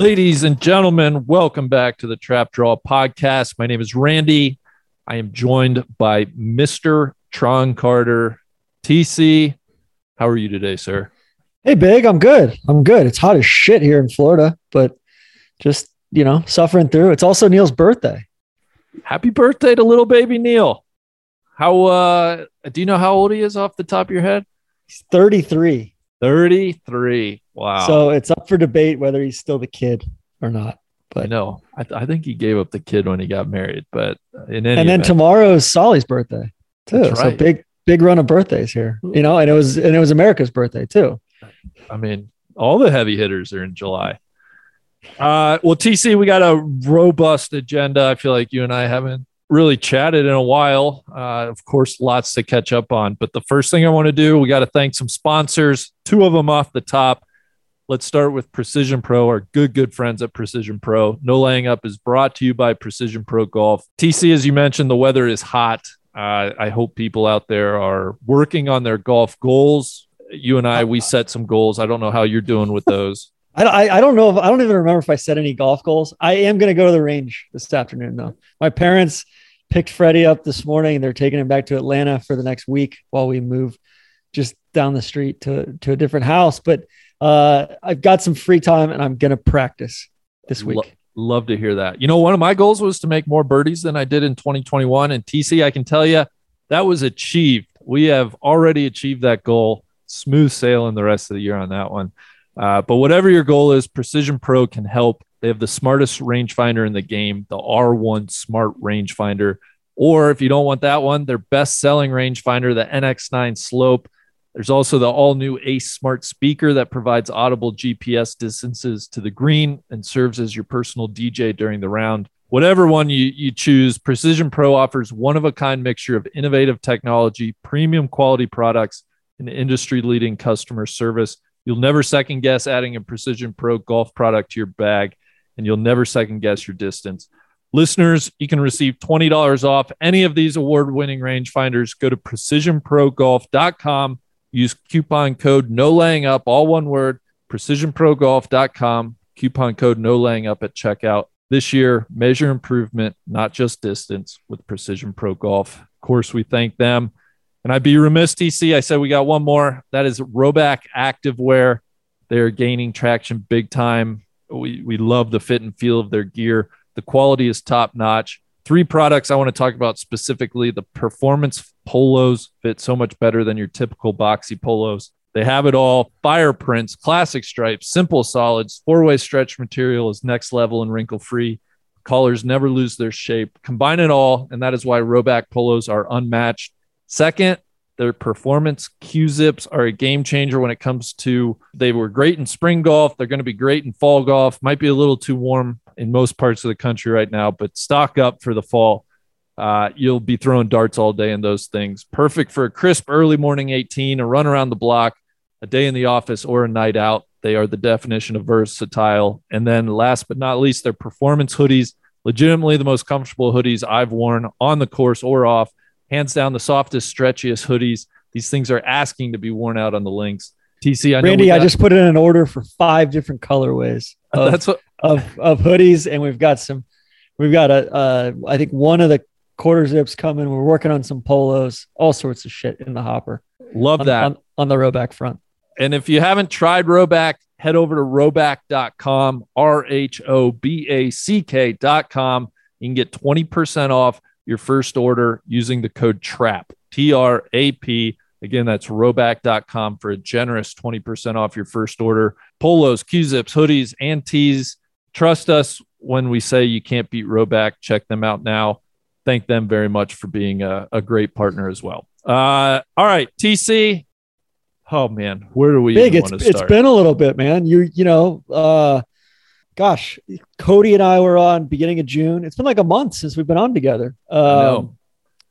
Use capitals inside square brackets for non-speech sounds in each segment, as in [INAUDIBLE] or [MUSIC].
Ladies and gentlemen, welcome back to the Trap Draw podcast. My name is Randy. I am joined by Mr. Tron Carter. TC, how are you today, sir? Hey, Big, I'm good. I'm good. It's hot as shit here in Florida, but just, you know, suffering through. It's also Neil's birthday. Happy birthday to little baby Neil. How uh do you know how old he is off the top of your head? He's 33. 33. Wow. So it's up for debate whether he's still the kid or not. But no. I, th- I think he gave up the kid when he got married, but in any and then event, is Soly's birthday too. That's So big, big run of birthdays here. You know, and it was and it was America's birthday too. I mean, all the heavy hitters are in July. Uh, well, TC, we got a robust agenda. I feel like you and I haven't really chatted in a while. Uh, of course, lots to catch up on. But the first thing I want to do, we got to thank some sponsors, two of them off the top. Let's start with Precision Pro, our good, good friends at Precision Pro. No laying up is brought to you by Precision Pro Golf. TC, as you mentioned, the weather is hot. Uh, I hope people out there are working on their golf goals. You and I, we set some goals. I don't know how you're doing with those. [LAUGHS] I, I, don't know if I don't even remember if I set any golf goals. I am going to go to the range this afternoon though. My parents picked Freddie up this morning they're taking him back to Atlanta for the next week while we move just down the street to to a different house. But uh, I've got some free time and I'm going to practice this week. Lo- love to hear that. You know, one of my goals was to make more birdies than I did in 2021. And TC, I can tell you that was achieved. We have already achieved that goal. Smooth sailing the rest of the year on that one. Uh, but whatever your goal is, Precision Pro can help. They have the smartest rangefinder in the game, the R1 Smart Rangefinder. Or if you don't want that one, their best selling rangefinder, the NX9 Slope. There's also the all new Ace Smart speaker that provides audible GPS distances to the green and serves as your personal DJ during the round. Whatever one you, you choose, Precision Pro offers one of a kind mixture of innovative technology, premium quality products, and industry leading customer service. You'll never second guess adding a Precision Pro golf product to your bag, and you'll never second guess your distance. Listeners, you can receive $20 off any of these award winning rangefinders. Go to precisionprogolf.com, use coupon code no laying up, all one word, precisionprogolf.com, coupon code no laying up at checkout. This year, measure improvement, not just distance, with Precision Pro Golf. Of course, we thank them. And I'd be remiss, TC. I said we got one more. That is Rhoback Activewear. They're gaining traction big time. We, we love the fit and feel of their gear. The quality is top notch. Three products I want to talk about specifically. The performance polos fit so much better than your typical boxy polos. They have it all fire prints, classic stripes, simple solids, four way stretch material is next level and wrinkle free. Collars never lose their shape. Combine it all, and that is why Rhoback polos are unmatched. Second, their performance Q zips are a game changer when it comes to they were great in spring golf. They're going to be great in fall golf. Might be a little too warm in most parts of the country right now, but stock up for the fall. Uh, you'll be throwing darts all day in those things. Perfect for a crisp early morning 18, a run around the block, a day in the office, or a night out. They are the definition of versatile. And then last but not least, their performance hoodies, legitimately the most comfortable hoodies I've worn on the course or off. Hands down, the softest, stretchiest hoodies. These things are asking to be worn out on the links. TC, I know Randy, we I just put in an order for five different colorways [LAUGHS] of, that's what of, of hoodies, and we've got some. We've got a, uh, I think one of the quarter zips coming. We're working on some polos, all sorts of shit in the hopper. love on, that. on, on the Rhoback front. And if you haven't tried Rhoback, head over to rhoback.com, R H O B A C K.com. You can get 20% off your first order using the code TRAP, T R A P. Again, that's rhoback.com for a generous 20% off your first order. Polos, Q zips, hoodies, and tees. Trust us when we say you can't beat Rhoback. Check them out now. Thank them very much for being a, a great partner as well. Uh, all right, TC. Oh man, where do we Big, it's it's been a little bit, man. You you know, uh, gosh, Cody and I were on beginning of June. It's been like a month since we've been on together. Um,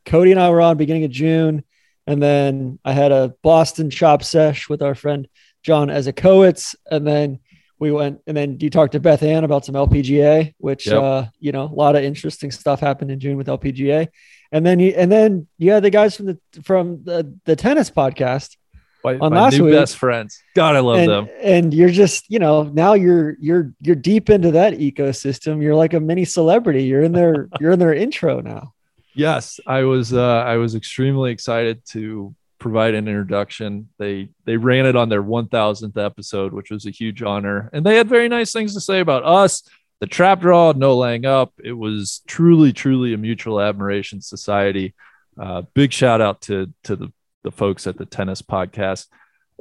Cody and I were on beginning of June, and then I had a Boston chop sesh with our friend John Ezekowitz, and then we went and then you talked to Beth Ann about some LPGA, which Yep. uh, you know, a lot of interesting stuff happened in June with LPGA. And then you and then you had the guys from the from the, the tennis podcast. My, On my last new week- best friends. God, I love and, them. and you're just, you know, now you're you're you're deep into that ecosystem. You're like a mini celebrity. You're in their [LAUGHS] you're in their intro now. Yes, I was. Uh, I was extremely excited to provide an introduction. They they ran it on their 1000th episode, which was a huge honor, and they had very nice things to say about us. The trap draw, no laying up. It was truly, truly a mutual admiration society. Uh, big shout out to to the the folks at the tennis podcast.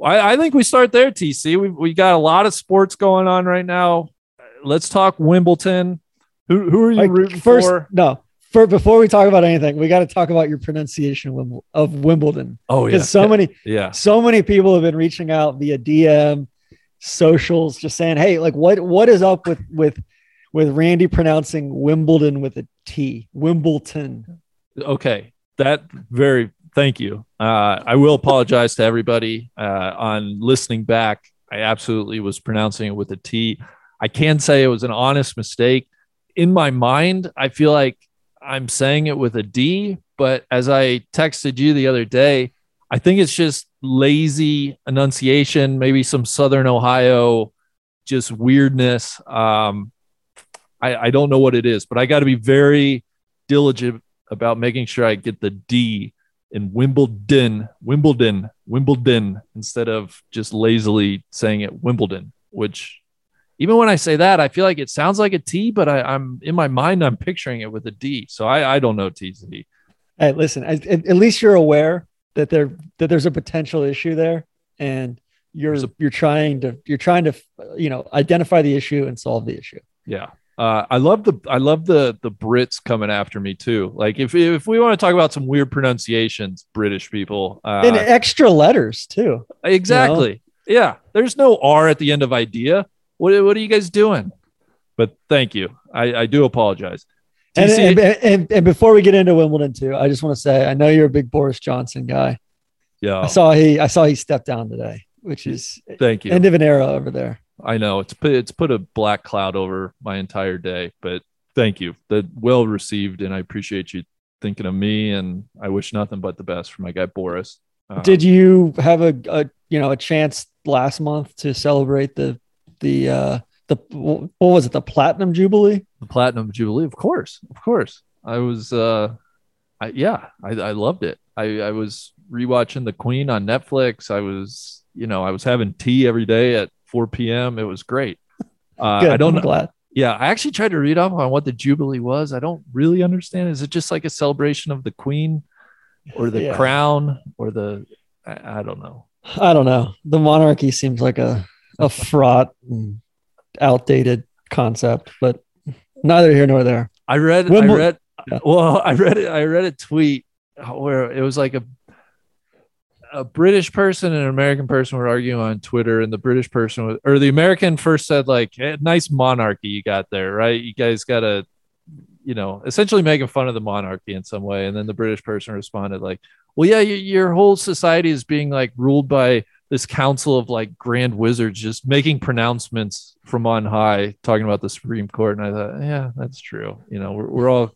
I, I think we start there, TC. We we got a lot of sports going on right now. Let's talk Wimbledon. Who who are you Like, rooting first, for? no. For before we talk about anything, we got to talk about your pronunciation of Wimbledon Oh yeah, because so many yeah. so many people have been reaching out via DM, socials, just saying, "Hey, like, what what is up with with with Randy pronouncing Wimbledon with a T, Wimbledon?" okay that very thank you. Uh, i will apologize to everybody uh, on listening back. I absolutely was pronouncing it with a t. I can say it was an honest mistake. In my mind i feel like i'm saying it with a d but as i texted you the other day i think it's just lazy enunciation maybe some southern ohio just weirdness. Um, I, I don't know what it is but i got to be very diligent about making sure I get the D in Wimbledon, Wimbledon, Wimbledon, instead of just lazily saying it Wimbledon, which even when I say that, I feel like it sounds like a T, but I, I'm in my mind, I'm picturing it with a D. So I, I don't know TC. Hey, listen, at, at at least you're aware that there that there's a potential issue there, and you're a- you're trying to you're trying to you know identify the issue and solve the issue. Yeah. Uh, I love the I love the the Brits coming after me too. Like if if we want to talk about some weird pronunciations, British people, uh, and extra letters too. Exactly. Yeah. There's no R at the end of idea. What, what are you guys doing? But thank you. I, I do apologize. And, TC and, and, and before we get into Wimbledon too, I just want to say I know you're a big Boris Johnson guy. yeah. I saw he I saw he stepped down today, which is Thank you. end of an era over there. I know it's put it's put a black cloud over my entire day, but thank you. That well received, and I appreciate you thinking of me. And I wish nothing but the best for my guy Boris. Uh, Did you have a, a you know a chance last month to celebrate the the uh the what was it the platinum jubilee? the platinum jubilee? Of course, of course. I was, uh, I yeah, I, I loved it. I I was rewatching The Queen on Netflix. I was, you know, I was having tea every day at 4 p.m. It was great. Uh, Good, I don't I'm glad. Yeah, I actually tried to read up on what the Jubilee was. I don't really understand. Is it just like a celebration of the Queen or the Yeah. crown or the I, I don't know. I don't know. The monarchy seems like a a [LAUGHS] fraught and outdated concept, but neither here nor there. I read Wimble- I read well, [LAUGHS] I read it I read a tweet where it was like a a British person and an American person were arguing on Twitter, and the British person was, or the American first said like, hey, "Nice monarchy you got there, right? You guys got to, you know, essentially making fun of the monarchy in some way." And then the British person responded like, "Well, yeah, y- your whole society is being like ruled by this council of like grand wizards, just making pronouncements from on high, talking about the Supreme Court." And I thought, yeah, that's true. You know, we're, we're all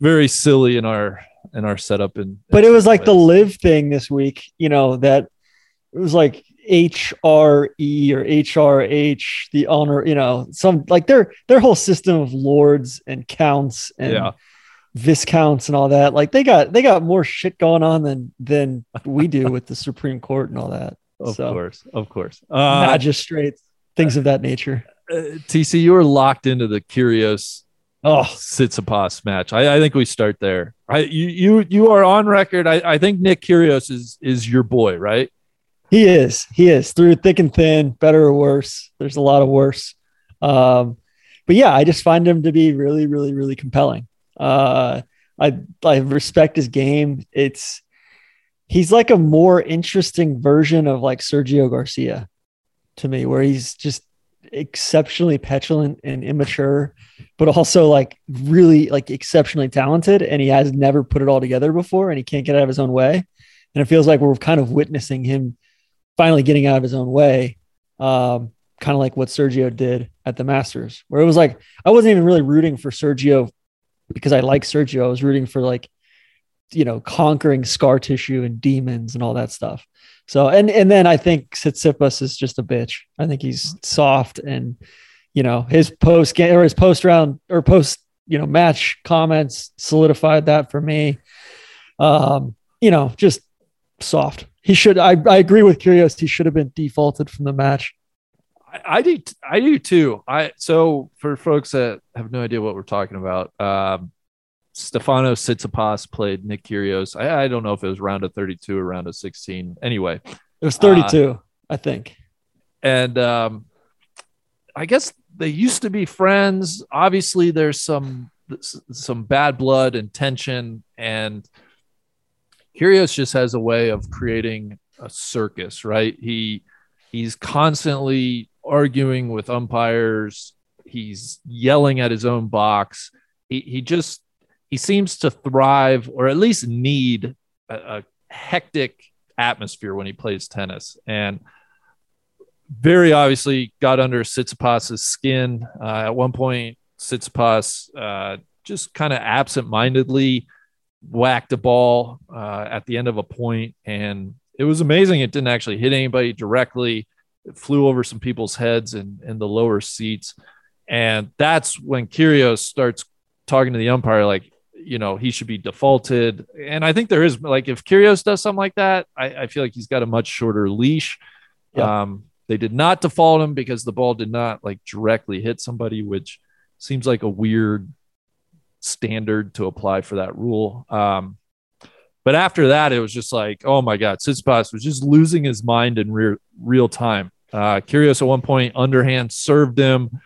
very silly in our in our setup and But it was like the live thing this week, you know, that it was like HRE or HRH, the honor, you know, some like their their whole system of lords and counts and Yeah. viscounts and all that. Like they got they got more shit going on than than we do [LAUGHS] with the Supreme Court and all that. Of So, course, of course. Uh, magistrates, things of that nature. uh, TC, you were locked into the Kyrgios Oh, Tsitsipas match. I, I think we start there. I you you you are on record. I, I think Nick Kyrgios is is your boy, right? He is. He is through thick and thin, better or worse. There's a lot of worse. Um, but yeah, I just find him to be really, really, really compelling. Uh, I I respect his game. It's he's like a more interesting version of like Sergio Garcia to me, where he's just exceptionally petulant and immature, but also like really like exceptionally talented. And he has never put it all together before and he can't get out of his own way. And it feels like we're kind of witnessing him finally getting out of his own way. Um, kind of like what Sergio did at the Masters, where it was like I wasn't even really rooting for Sergio because I like Sergio. I was rooting for like, you know, conquering scar tissue and demons and all that stuff. So and and then I think Tsitsipas is just a bitch. I think he's soft and you know his post game or his post round or post you know match comments solidified that for me. Um, you know, just soft. He should. I I agree with Kyrgios. He should have been defaulted from the match. I, I do. I do too. I so for folks that have no idea what we're talking about, um, Stefano Tsitsipas played Nick Kyrgios. I, I don't know if it was round of 32 or round of 16. Anyway, it was 32, uh, I think. And um, I guess they used to be friends. Obviously, there's some some bad blood and tension, and Kyrgios just has a way of creating a circus, right? He he's constantly arguing with umpires. He's yelling at his own box. He he just he seems to thrive or at least need a, a hectic atmosphere when he plays tennis. And very obviously got under Tsitsipas's skin. Uh, at one point, Tsitsipas uh, just kind of absent-mindedly whacked a ball uh, at the end of a point, and it was amazing. It didn't actually hit anybody directly. It flew over some people's heads in, in the lower seats, and that's when Kyrgios starts talking to the umpire like, you know, he should be defaulted. And I think there is like if Kyrgios does something like that, I, I feel like he's got a much shorter leash. Yeah. Um, they did not default him because the ball did not like directly hit somebody, which seems like a weird standard to apply for that rule. Um, but after that, it was just like, oh my God, Tsitsipas was just losing his mind in real real time. Uh, Kyrgios at one point underhand served him,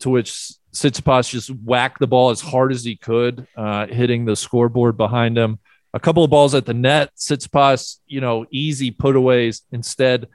to which Tsitsipas just whacked the ball as hard as he could, uh, hitting the scoreboard behind him. A couple of balls at the net. Tsitsipas, you know, easy putaways. Instead,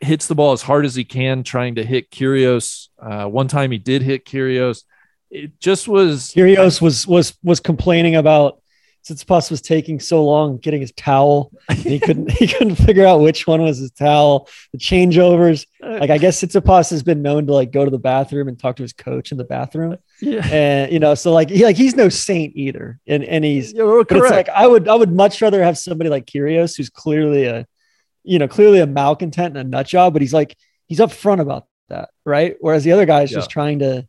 hits the ball as hard as he can, trying to hit Kyrgios. Uh, one time he did hit Kyrgios. It just was. Kyrgios was was was complaining about Tsitsipas was taking so long getting his towel. he [LAUGHS] couldn't he couldn't figure out which one was his towel. The changeovers, uh. like I guess Tsitsipas has been known to like go to the bathroom and talk to his coach in the bathroom. Yeah, and you know, so like he like he's no saint either. And and he's yeah, correct. It's like I would I would much rather have somebody like Kyrgios who's clearly a you know clearly a malcontent and a nut job, but he's like he's upfront about that, right? Whereas the other guy is yeah. just trying to,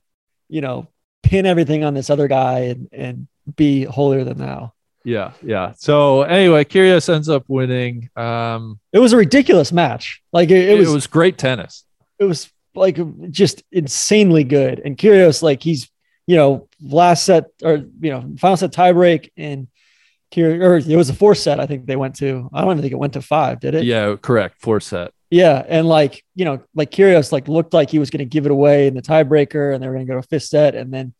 you know, pin everything on this other guy and and be holier than thou. Yeah, yeah. So anyway, Kyrgios ends up winning. Um, it was a ridiculous match. Like it, it was, it was great tennis. It was like just insanely good. And Kyrgios, like he's you know last set or you know final set tiebreak and Kyrgios, or it was a four set. I think they went to. I don't even think it went to five. Did it? Yeah, correct. Four set. Yeah, and like you know, like Kyrgios like looked like he was going to give it away in the tiebreaker, and they were going to go to fifth set, and then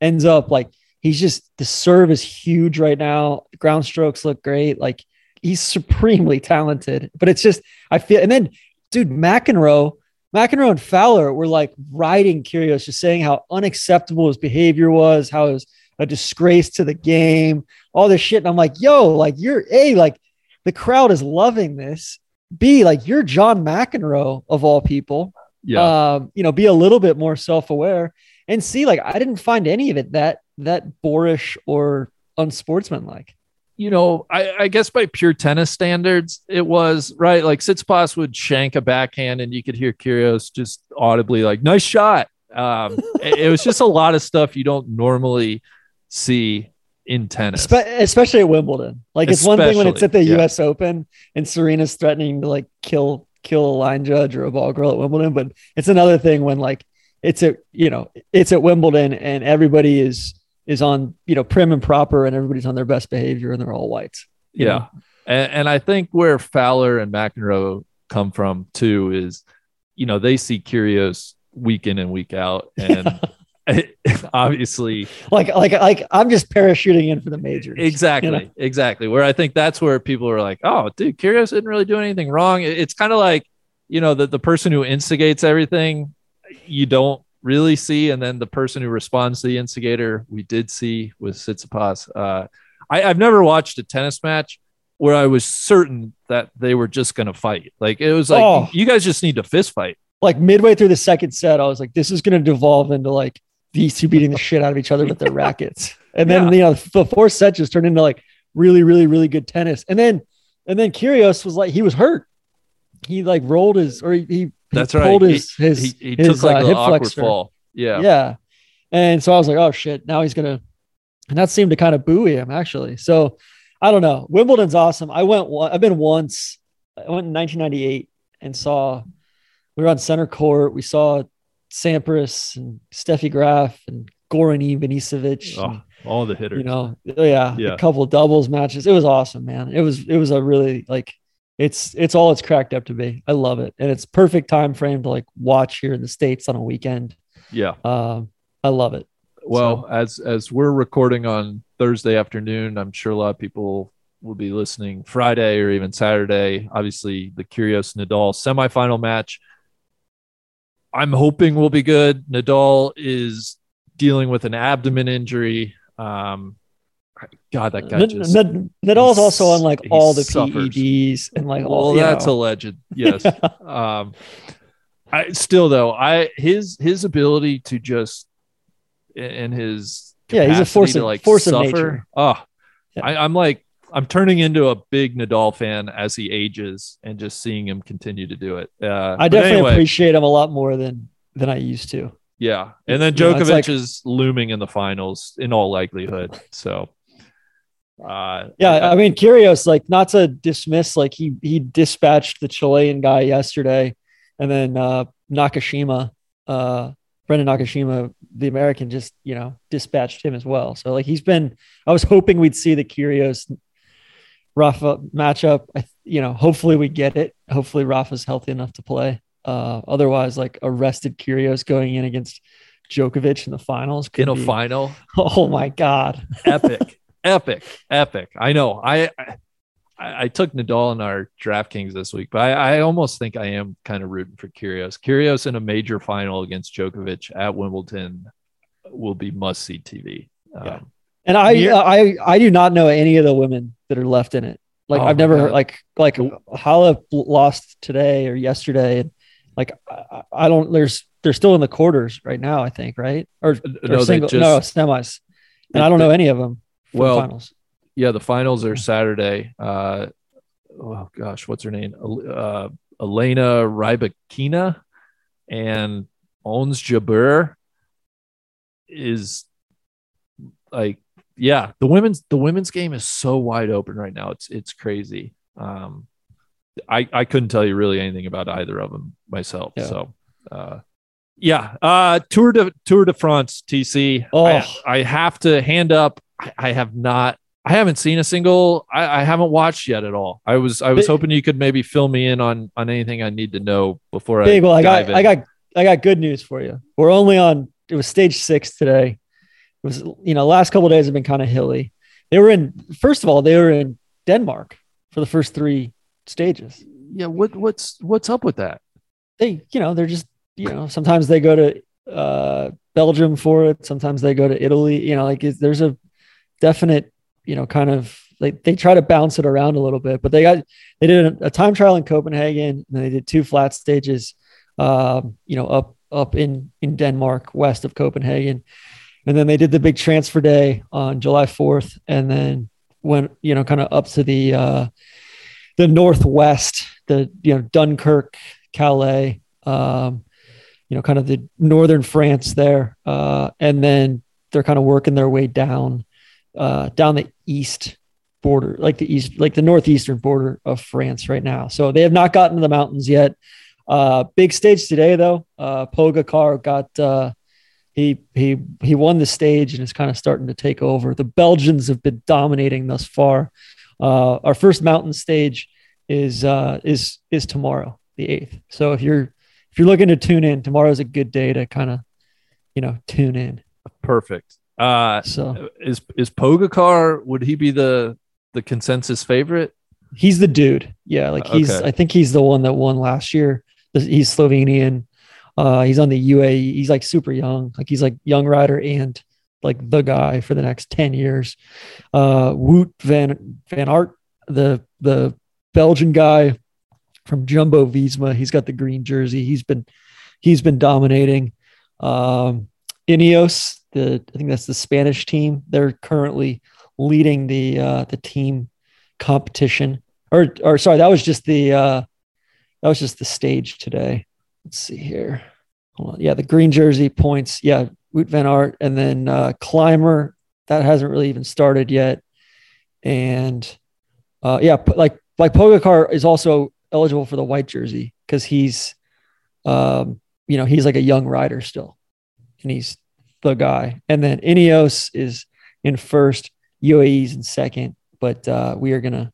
ends up like he's just the serve is huge right now. Ground strokes look great. Like he's supremely talented. But it's just I feel and then dude McEnroe, McEnroe and Fowler were like riding Kyrgios, just saying how unacceptable his behavior was, how it was a disgrace to the game, all this shit. And I'm like, yo, like you're a like the crowd is loving this. B, like you're John McEnroe of all people. Yeah. Um, you know, be a little bit more self-aware. And see, like I didn't find any of it that that boorish or unsportsmanlike. You know, I, I, guess by pure tennis standards, it was right. Like Tsitsipas would shank a backhand, and you could hear Kyrgios just audibly like, "Nice shot." Um, [LAUGHS] it, it was just a lot of stuff you don't normally see in tennis, especially at Wimbledon. Like it's especially, one thing when it's at the yeah. U.S. Open and Serena's threatening to like kill kill a line judge or a ball girl at Wimbledon, but it's another thing when like it's at you know it's at Wimbledon and everybody is is on you know prim and proper and everybody's on their best behavior and they're all whites. Yeah, and, and, I think where Fowler and McEnroe come from too is, you know, they see Kyrgios week in and week out, and [LAUGHS] [LAUGHS] obviously, like like like I'm just parachuting in for the majors. Exactly, you know? exactly. Where I think that's where people are like, oh, dude, Kyrgios didn't really do anything wrong. It's kind of like, you know, the the person who instigates everything you don't really see. And then the person who responds to the instigator, we did see with Tsitsipas. Uh, I, I've never watched a tennis match where I was certain that they were just going to fight. Like it was like, Oh. you guys just need to fist fight. Like midway through the second set, I was like, this is going to devolve into like these two beating the shit out of each other with their [LAUGHS] rackets. And then, Yeah. you know, the fourth set just turned into like really, really, really good tennis. And then, and then Kyrgios was like, he was hurt. He like rolled his, or he, he That's he right. pulled He- his, his, He, he his took like uh, an hip awkward flexor. fall. Yeah. Yeah. And so I was like, oh shit, now he's gonna and that seemed to kind of buoy him actually. So I don't know. Wimbledon's awesome. I went I've been once, I went in 1998 and saw we were on center court. We saw Sampras and Steffi Graf and Goran Ivanisevic. Oh, and, all the hitters. you know, yeah, Yeah. a couple of doubles matches. It was awesome, man. It was it was a really like it's it's all it's cracked up to be. I love it. And it's perfect time frame to like watch here in the States on a weekend. yeah. Um, I love it. Well, as as we're recording on Thursday afternoon, I'm sure a lot of people will be listening Friday or even Saturday. Obviously, the Kyrgios Nadal semifinal match. I'm hoping will be good. Nadal is dealing with an abdomen injury. Um, God, that guy Nad- just. Nad- Nadal's also on like all the suffers. PEDs and like all. well, that's know. legend. Yes. [LAUGHS] um, I still though, I his his ability to just and his Yeah, he's a force of- like force of suffer. nature. Oh, Yeah. I, I'm like I'm turning into a big Nadal fan as he ages and just seeing him continue to do it. Uh, I definitely anyway, appreciate him a lot more than than I used to. yeah. And then You know, Djokovic like- is looming in the finals in all likelihood. So, uh, Yeah, I mean, Kyrgios, like not to dismiss, like he he dispatched the Chilean guy yesterday, and then uh, Nakashima, uh, Brendan Nakashima, the American, just you know dispatched him as well. So like he's been, I was hoping we'd see the Kyrgios Rafa matchup. I, you know, hopefully we get it. Hopefully Rafa's healthy enough to play. Uh, otherwise, like arrested Kyrgios going in against Djokovic in the finals in a be- final, [LAUGHS] Oh my god! epic, epic, epic. I know. I, I I took Nadal in our DraftKings this week, but I, I almost think I am kind of rooting for Kyrgios. Kyrgios in a major final against Djokovic at Wimbledon will be must see TV. Yeah. Um, And I, Yeah. I, I do not know any of the women that are left in it. Like Oh I've never heard, like, like Halep lost today or yesterday, and like I, I don't. There's they're still in the quarters right now, I think, right? Or, or no, single, just no semis, and I don't know any of them. Well, finals. yeah, the finals are Saturday. Uh, oh gosh, what's her name? Uh, Elena Rybakina and Ons Jabeur is like, yeah, the women's the women's game is so wide open right now. It's it's crazy. Um, I I couldn't tell you really anything about either of them myself. Yeah. So, uh, yeah, uh, Tour de Tour de France TC. Oh. I, I have to hand up. I, I have not. I haven't seen a single. I, I haven't watched yet at all. I was I was Big- hoping you could maybe fill me in on on anything I need to know before Big. I Well, I got, in. I got, I got good news for you. We're only on. It was stage six today. It was, you know, last couple of days have been kind of hilly. They were in. First of all, they were in Denmark for the first three stages. yeah. What what's what's up with that? they you know they're just you know sometimes they go to uh belgium for it sometimes they go to italy you know like it's, there's a definite you know kind of like they try to bounce it around a little bit but they got they did a, time trial in copenhagen and they did two flat stages um you know up up in in denmark west of copenhagen. And then they did the big transfer day on july 4th and then went you know kind of up to the uh the northwest the you know dunkirk Calais, um, you know, kind of the northern France there, uh, and then they're kind of working their way down, uh, down the east border, like the east, like the northeastern border of France right now. So they have not gotten to the mountains yet. Uh, big stage today though. Uh, Pogacar got uh, he he he won the stage and is kind of starting to take over. The Belgians have been dominating thus far. Uh, our first mountain stage is uh, is is tomorrow the eighth. So if you're if you're looking to tune in, tomorrow's a good day to kind of, you know, tune in. Perfect. Uh, So is is Pogacar? Would he be the the consensus favorite? he's the dude. Yeah, like he's Okay. I think he's the one that won last year. He's Slovenian. Uh, he's on the UAE. He's like super young. Like he's like young rider and like the guy for the next 10 years. Uh, Wout van Van Aert, the the Belgian guy from Jumbo Visma. He's got the green jersey. He's been he's been dominating. Um, Ineos, the I think that's the Spanish team. They're currently leading the uh, the team competition. Or or sorry, that was just the uh, that was just the stage today. Let's see here. Yeah, the green jersey points. Yeah, Wout van Aert, and then uh, climber that hasn't really even started yet. And uh, yeah, like like Pogacar is also eligible for the white jersey because he's, um, you know, he's like a young rider still, and he's the guy. And then Ineos is in first, UAE's in second, but uh, we are gonna,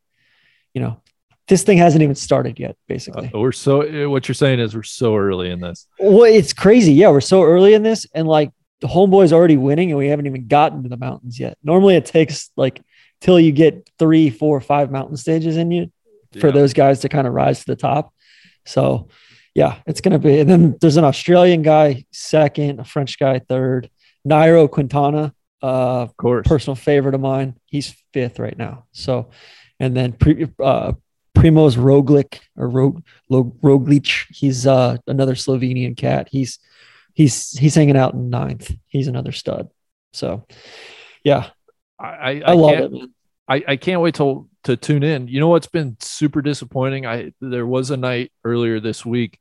you know, this thing hasn't even started yet. Basically, uh, we're so. Eh, what you're saying is we're so early in this. Well, it's crazy. Yeah, we're so early in this, and like the homeboy's already winning, and we haven't even gotten to the mountains yet. Normally, it takes like till you get three, four, five mountain stages in you for yeah. those guys to kind of rise to the top. So, yeah, it's to be. And then there's an Australian guy second, a French guy third, Nairo Quintana, uh, of course, personal favorite of mine. He's fifth right now. So, and then pre, uh, Primoz Roglic or Rog, Roglic, he's uh, another Slovenian cat. He's he's he's hanging out in ninth. He's another stud. So, yeah, I I, I love it. Man. I, I can't wait till to tune in. You know what's been super disappointing? I there was a night earlier this week.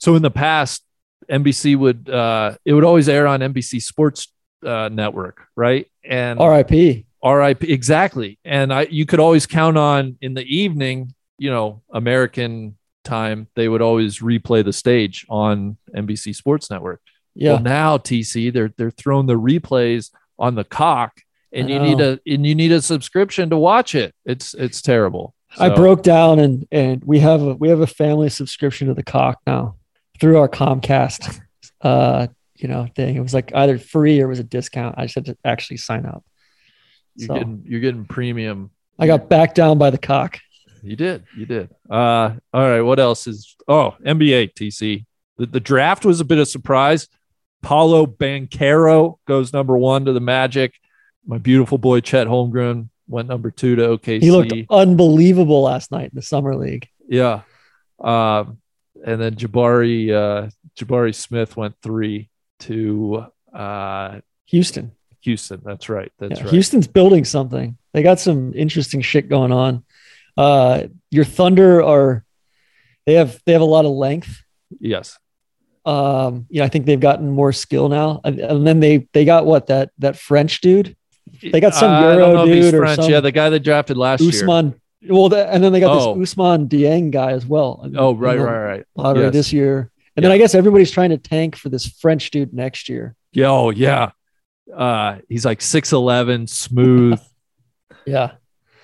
So in the past, NBC would uh it would always air on NBC Sports uh, Network, right? And RIP. RIP exactly. And I you could always count on in the evening, you know, American time, they would always replay the stage on NBC Sports Network. Yeah. Well, now TC, they're they're throwing the replays on the cock and you need a and you need a subscription to watch it. It's it's terrible. So. I broke down and and we have a we have a family subscription to the cock now through our Comcast uh you know thing. It was like either free or it was a discount. I just had to actually sign up. You're so, getting you're getting premium. I got backed down by the cock. You did. You did. Uh all right. What else is oh NBA TC. The, the draft was a bit of surprise. Paolo Banchero goes number one to the Magic my beautiful boy Chet Holmgren went number two to OKC. He looked unbelievable last night in the summer league. Yeah, um, and then Jabari uh, Jabari Smith went three to uh, Houston. Houston, that's right. That's yeah, right. Houston's building something. They got some interesting shit going on. Uh, your Thunder are they have they have a lot of length. Yes. Um, you know, I think they've gotten more skill now, and, and then they they got what that that French dude they got some Euro dude or some yeah, the guy they drafted last Ousmane, year. Well, the, and then they got oh. this Ousmane Dieng guy as well. Oh, right, right, right. Lottery yes. this year, and yeah. then I guess everybody's trying to tank for this French dude next year. Yeah, oh yeah. Uh, he's like six eleven, smooth. [LAUGHS] yeah.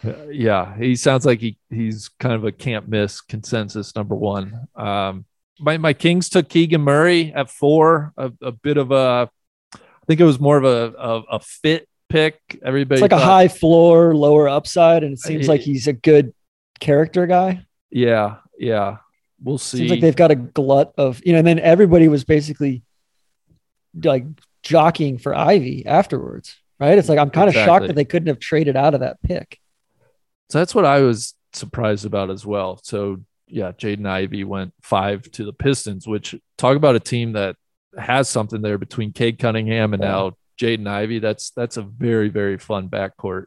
Uh, yeah, he sounds like he he's kind of a can't miss consensus number one. Um, my my Kings took Keegan Murray at four, a, a bit of a, I think it was more of a a, a fit pick. Everybody, it's like thought, a high floor, lower upside, and it seems like he's a good character guy. Yeah, yeah. We'll see. Seems like they've got a glut of you know, and then everybody was basically like jockeying for Ivey afterwards, right? It's like I'm kind of exactly. shocked that they couldn't have traded out of that pick. So that's what I was surprised about as well. So yeah, Jaden Ivey went five to the Pistons, which talk about a team that has something there between Cade Cunningham and yeah. now Jaden Ivey. That's that's a very very fun backcourt.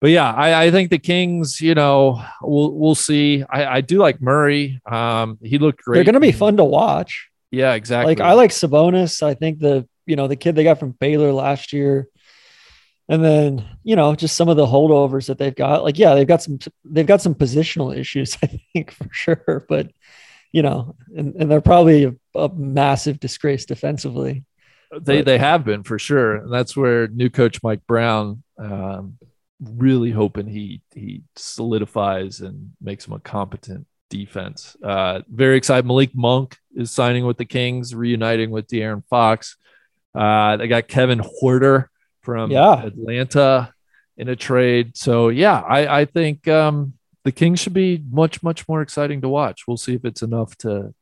But yeah, I, I think the Kings, you know, we'll we'll see. I, I do like Murray. Um, he looked great. They're going to be fun to watch. Yeah, exactly. Like I like Sabonis. I think the you know the kid they got from Baylor last year, and then you know just some of the holdovers that they've got. Like yeah, they've got some they've got some positional issues. [LAUGHS] I think for sure, but you know, and, and they're probably a, a massive disgrace defensively. They but, they have been for sure, and that's where new coach Mike Brown um, really hoping he he solidifies and makes him a competent defense. Uh, very excited. Malik Monk is signing with the Kings, reuniting with De'Aaron Fox. Uh, they got Kevin Huerter from yeah. Atlanta in a trade. So yeah, I, I think um, the Kings should be much much more exciting to watch. We'll see if it's enough to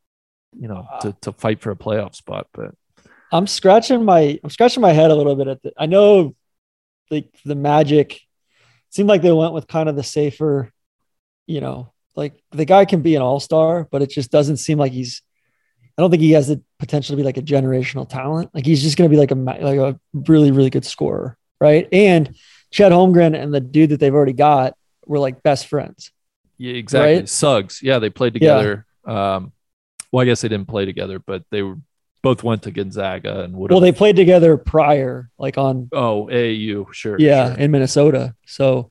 you know, to, to fight for a playoff spot. But I'm scratching my I'm scratching my head a little bit at the I know the the magic seemed like they went with kind of the safer, you know, like the guy can be an all-star, but it just doesn't seem like he's I don't think he has the potential to be like a generational talent. Like he's just going to be like a like a really really good scorer, right? And Chet Holmgren and the dude that they've already got were like best friends. Yeah, exactly. Right? Suggs. Yeah, they played together. Yeah. Um, well, I guess they didn't play together, but they were both went to Gonzaga and would. Well, they played together prior, like on. Oh, AAU, sure. Yeah, sure. in Minnesota. So,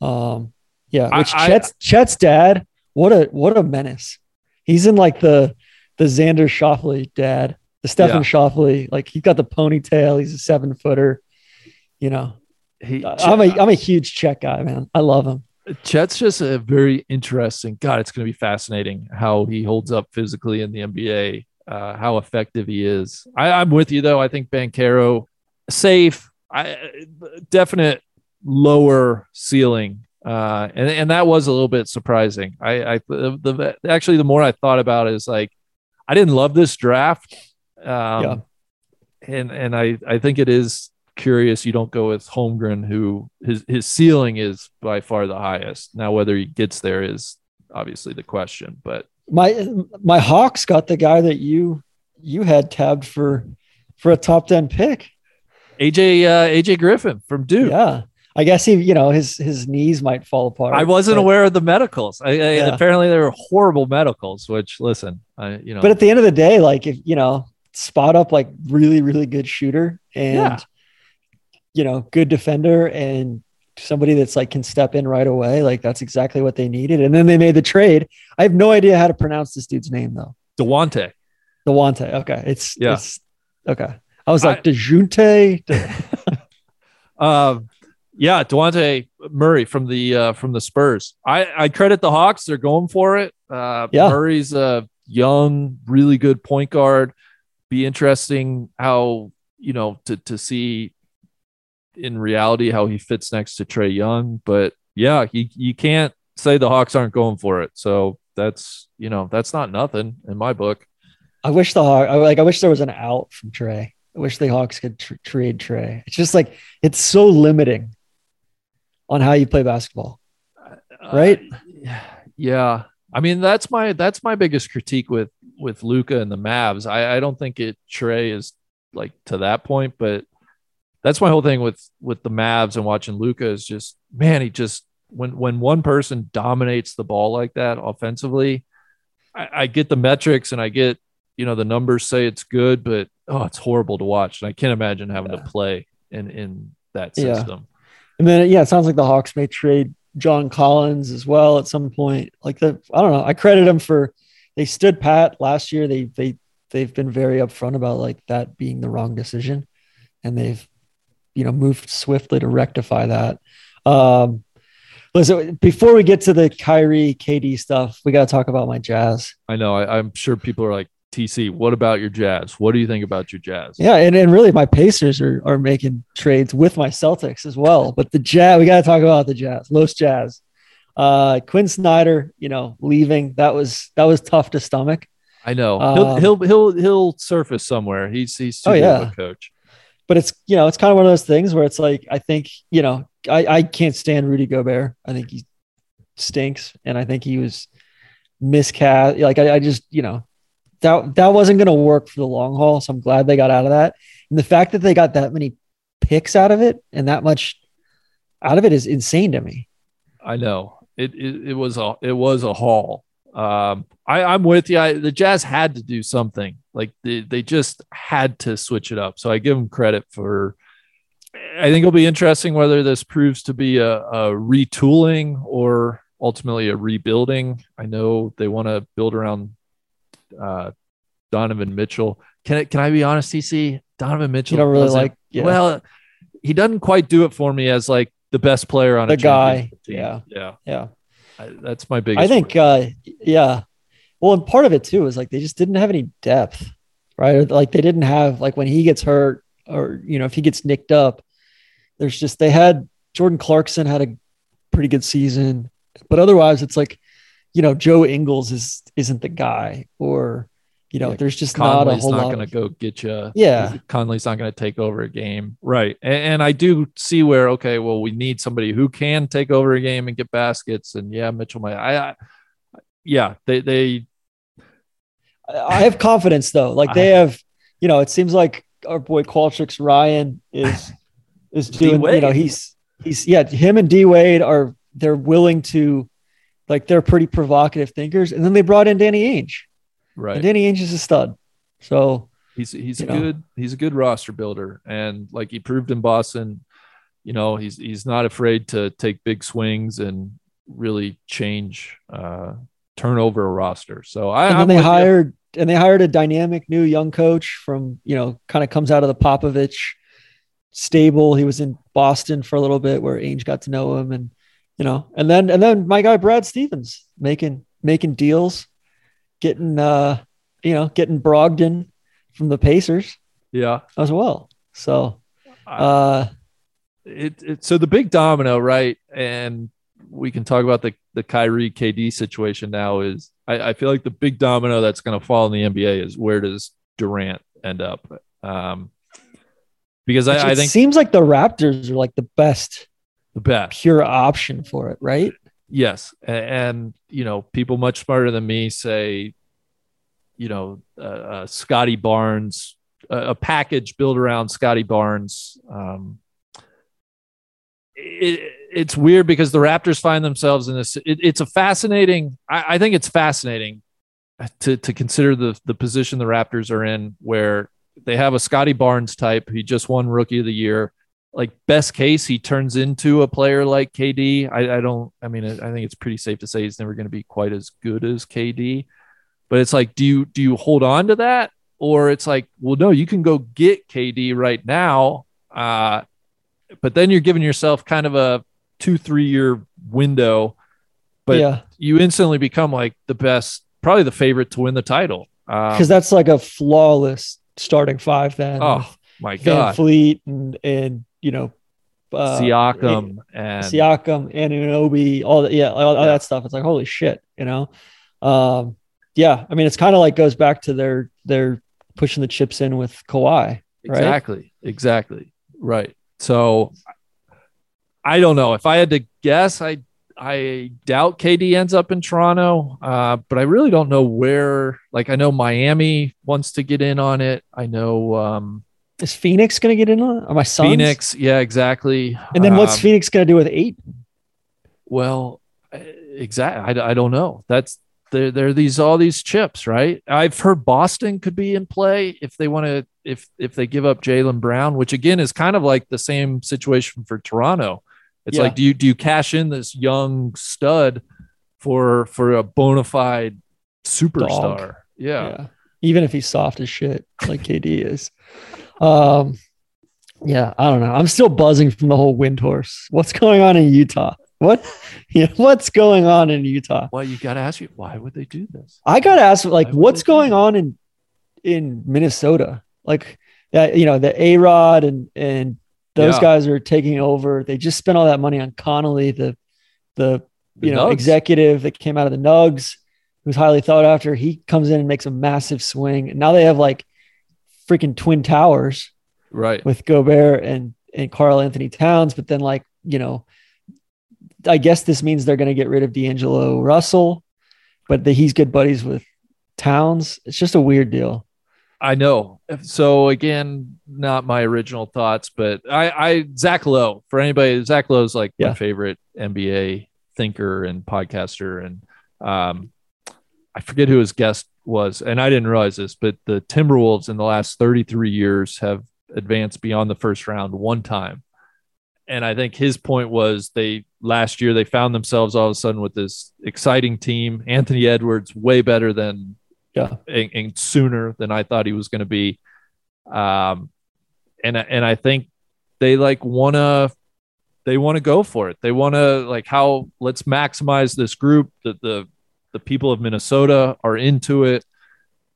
um, yeah, which I, Chet's I, Chet's dad. What a what a menace. He's in like the the Xander Schauffele dad, the Stephen yeah. Schauffele. Like he's got the ponytail. He's a seven footer. You know, he, I'm a I'm a huge Chet guy, man. I love him. Chet's just a very interesting. God, it's going to be fascinating how he holds up physically in the NBA. Uh, how effective he is. I, I'm with you though. I think Banchero safe. I definite lower ceiling uh, and and that was a little bit surprising. I, I the, the actually the more I thought about it is like I didn't love this draft. Um, yeah. And and I I think it is curious you don't go with Holmgren, who his his ceiling is by far the highest. Now whether he gets there is obviously the question. But my my Hawks got the guy that you you had tabbed for for a top ten pick. AJ uh, AJ Griffin from Duke. Yeah. I guess he, you know, his his knees might fall apart. I wasn't but, aware of the medicals. I, I, yeah. Apparently, there were horrible medicals. Which, listen, I, you know. But at the end of the day, like if you know, spot up like really, really good shooter and yeah. you know, good defender and somebody that's like can step in right away. Like that's exactly what they needed. And then they made the trade. I have no idea how to pronounce this dude's name though. Dewante. Dewante. Okay, it's yeah. It's, okay. I was like I, Dejunte. [LAUGHS] um yeah, Dewante Murray from the uh, from the Spurs. I, I credit the Hawks; they're going for it. Uh, yeah. Murray's a young, really good point guard. Be interesting how you know to to see in reality how he fits next to Trae Young. But yeah, you you can't say the Hawks aren't going for it. So that's you know that's not nothing in my book. I wish the Hawk, like I wish there was an out from Trae. I wish the Hawks could tr- trade Trae. It's just like it's so limiting on how you play basketball. Uh, right? Uh, [SIGHS] yeah. I mean, that's my that's my biggest critique with with Luka and the Mavs. I, I don't think it Trae is like to that point, but that's my whole thing with with the Mavs and watching Luka is just man, he just when when one person dominates the ball like that offensively, I, I get the metrics and I get you know the numbers say it's good, but oh, it's horrible to watch, and I can't imagine having yeah. to play in in that system. And then yeah, it sounds like the Hawks may trade John Collins as well at some point. Like the I don't know. I credit them for they stood pat last year. They they they've been very upfront about like that being the wrong decision, and they've you know moved swiftly to rectify that. Um, listen, before we get to the Kyrie KD stuff, we got to talk about my Jazz. I know. I, I'm sure people are like, TC, what about your Jazz? What do you think about your Jazz? Yeah, and, and really my Pacers are, are making trades with my Celtics as well. But the Jazz, we got to talk about the Jazz, Los Jazz. Uh, Quin Snyder, you know, leaving that was that was tough to stomach. I know he'll um, he'll he'll he'll surface somewhere. He's he's too oh, yeah. a coach. But it's you know it's kind of one of those things where it's like I think you know I I can't stand Rudy Gobert. I think he stinks, and I think he was miscast. Like I, I just you know that that wasn't going to work for the long haul. So I'm glad they got out of that. And the fact that they got that many picks out of it and that much out of it is insane to me. I know it. It, it was a it was a haul. Um, I, I'm with you. I, the Jazz had to do something. Like they, they just had to switch it up. So I give them credit for. I think it'll be interesting whether this proves to be a, a retooling or ultimately a rebuilding. I know they want to build around uh, Donovan Mitchell. Can it, can I be honest, TC? Donovan Mitchell. You don't really like. Yeah. Well, he doesn't quite do it for me as like the best player on the a guy. Team. Yeah, yeah, yeah. I, that's my biggest. I think. Uh, yeah. Well, and part of it too is like they just didn't have any depth, right? Like they didn't have like when he gets hurt or you know if he gets nicked up, there's just they had Jordan Clarkson had a pretty good season, but otherwise it's like you know, Joe Ingles is isn't the guy, or You know, Yeah, there's just not a Conley's whole not lot. going to go get you. Yeah. Conley's not going to take over a game, right? And, and I do see where okay, well, we need somebody who can take over a game and get baskets, and yeah, Mitchell might. I, I yeah, they they I have confidence though. Like they have, you know, it seems like our boy Qualtrics Ryan is [SIGHS] is doing. You D-Wade. know, he's he's yeah. Him and D Wade are they're willing to, like they're pretty provocative thinkers. And then they brought in Danny Ainge, right. and Danny Ainge is a stud. So He's he's a know. good he's a good roster builder, and like he proved in Boston, you know he's he's not afraid to take big swings and really change, uh, turn over a roster. So I and I'm then they with you. hired and they hired a dynamic new young coach from you know kind of comes out of the Popovich stable. He was in Boston for a little bit where Ainge got to know him, and you know, and then and then my guy Brad Stevens making making deals, getting uh you know getting Brogdon from the Pacers yeah. as well. So uh it, it so the big domino, right? And we can talk about the the Kyrie KD situation now. Is I, I feel like the big domino that's going to fall in the NBA is where does Durant end up? Um, because I, I it think seems like the Raptors are like the best the best. pure option for it, right? Yes, A- and, you know, people much smarter than me say, you know, uh, uh, Scotty Barnes, a, a package built around Scotty Barnes. Um, it, it's weird because the Raptors find themselves in this. It, it's a fascinating. I, I think it's fascinating to to consider the the position the Raptors are in, where they have a Scotty Barnes type. He just won Rookie of the Year like best case he turns into a player like KD. I, I don't. I mean, I think it's pretty safe to say he's never going to be quite as good as KD. But it's like, do you do you hold on to that, or it's like, well, no, you can go get KD right now, uh, but then you're giving yourself kind of a two three year window, but yeah, you instantly become like the best, probably the favorite to win the title. Um, because that's like a flawless starting five. Then oh my Van god, Fleet and and you know uh, Siakam and Siakam and Unobi, all that, yeah, all, all Yeah. that stuff. It's like holy shit, you know. Um, yeah, I mean, it's kind of like goes back to their their pushing the chips in with Kawhi. right? Exactly. Exactly. Right. So I don't know. If I had to guess, I I doubt KD ends up in Toronto. Uh, but I really don't know where. Like I know Miami wants to get in on it. I know um, Is Phoenix going to get in on it? Or my Suns? Phoenix. Yeah, exactly. And then what's Um, Phoenix going to do with eight? Well, exactly. I, I don't know. That's there. There are these all these chips, right? I've heard Boston could be in play if they want to. If if they give up Jaylen Brown, which again is kind of like the same situation for Toronto. It's Yeah. like do you do you cash in this young stud for for a bona fide superstar? Yeah. Even if he's soft as shit, like KD is. [LAUGHS] Um, yeah, I don't know. I'm still buzzing from the whole wind horse. What's going on in Utah? What? [LAUGHS] Yeah, what's going on in Utah? Well, you got to ask you why would they do this? I got to ask, like, what's going on in in Minnesota? Like that, you know, the A Rod and and those Yeah. guys are taking over. They just spent all that money on Connelly, the the The you know Nugs. executive that came out of the Nugs, who's highly thought after. He comes in and makes a massive swing, and now they have like freaking twin towers Right. with Gobert and and Karl Anthony Towns. But then, like you know, I guess this means they're going to get rid of D'Angelo Russell, but the, he's good buddies with Towns. It's just a weird deal. I know. So again, not my original thoughts, but I, I Zach Lowe for anybody. Zach Lowe is like Yeah. my favorite NBA thinker and podcaster, and um, I forget who his guest was, and I didn't realize this, but the Timberwolves in the last 33 years have advanced beyond the first round one time, and I think his point was they last year they found themselves all of a sudden with this exciting team. Anthony Edwards way better than Yeah. and, and sooner than I thought he was going to be. Um, and and I think they like want to they want to go for it. They want to like how let's maximize this group. That the the people of Minnesota are into it,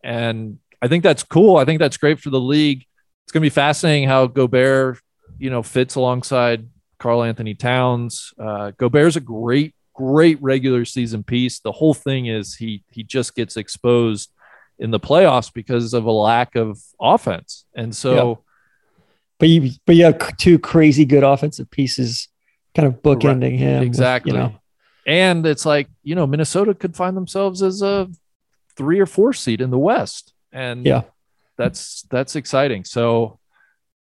and I think that's cool. I think that's great for the league. It's going to be fascinating how Gobert, you know, fits alongside Karl Anthony Towns. Uh, Gobert's a great, great regular season piece. The whole thing is he he just gets exposed in the playoffs because of a lack of offense. And so, But you but you have two crazy good offensive pieces kind of bookending him. with, exactly. you know, And it's like, you know, Minnesota could find themselves as a three or four seed in the West. And Yeah. that's that's exciting. So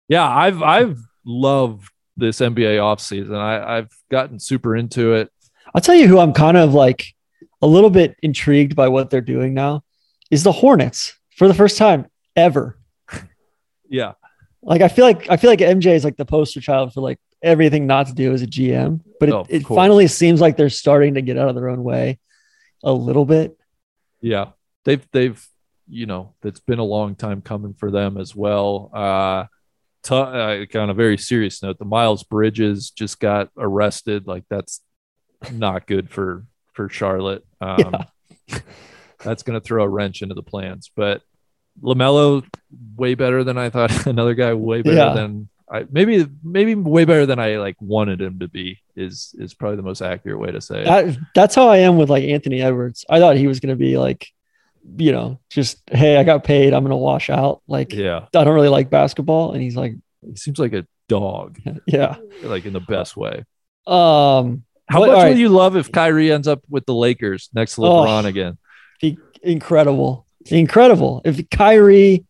yeah, I've I've loved this NBA offseason. I, I've gotten super into it. I'll tell you who I'm kind of like a little bit intrigued by what they're doing now is the Hornets for the first time ever. [LAUGHS] Yeah. Like I feel like I feel like MJ is like the poster child for like everything not to do as a GM, but it, Oh, of it finally seems like they're starting to get out of their own way a little bit. Yeah. They've they've you know, it's been a long time coming for them as well. Uh t- uh, on a very serious note, the Miles Bridges just got arrested. Like that's not good for for Charlotte. Um, [LAUGHS] that's going to throw a wrench into the plans. But LaMelo, way better than I thought. [LAUGHS] Another guy, way better Yeah. than I maybe maybe way better than I like wanted him to be. Is is probably the most accurate way to say it. That, that's how I am with like Anthony Edwards. I thought he was going to be like, you know, just hey, I got paid, I'm going to wash out. Like yeah, I don't really like basketball, and he's like, he seems like a dog, [LAUGHS] yeah. like in the best way. Um, How What- much right. will you love if Kyrie ends up with the Lakers next to Oh. LeBron again? be incredible, incredible. If Kyrie,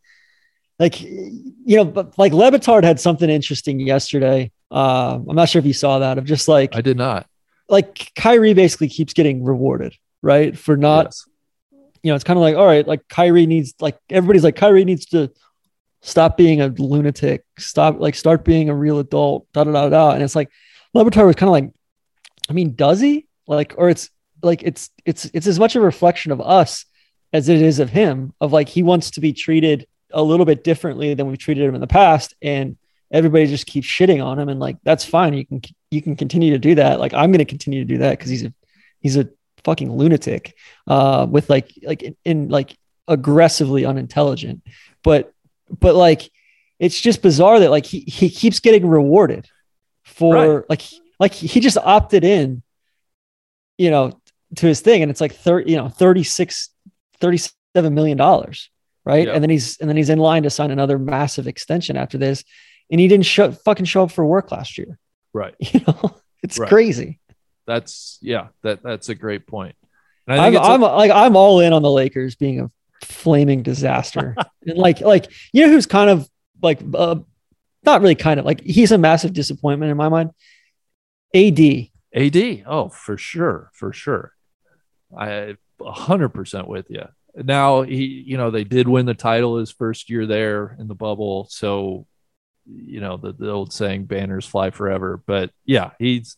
like you know, but like Le Batard had something interesting yesterday. Um, I'm not sure if you saw that of just like I did not. like Kyrie basically keeps getting rewarded, right? For not, Yes. you know, it's kind of like, all right, like Kyrie needs like everybody's like Kyrie needs to stop being a lunatic, stop like start being a real adult, da da da da. And it's like Le Batard was kind of like, I mean, does he? Like, or it's like it's it's it's as much a reflection of us as it is of him, of like he wants to be treated a little bit differently than we've treated him in the past. And everybody just keeps shitting on him. And like that's fine. You can you can continue to do that. Like I'm gonna continue to do that because he's a he's a fucking lunatic uh with like like in, in like aggressively unintelligent. But but like it's just bizarre that like he he keeps getting rewarded for Right. like like he just opted in you know to his thing and it's like 30 you know 36 37 million dollars right and then he's and then he's in line to sign another massive extension after this and he didn't show fucking show up for work last year Right. [LAUGHS] you know it's Right. crazy That's yeah. That that's a great point. And I I'm, think it's a- I'm like I'm all in on the Lakers being a flaming disaster [LAUGHS] and like like you know who's kind of like uh, not really kind of like he's a massive disappointment in my mind AD AD. Oh, for sure, for sure. I hundred percent with you. Now he, you know, they did win the title his first year there in the bubble, so you know the, the old saying "banners fly forever." But yeah, he's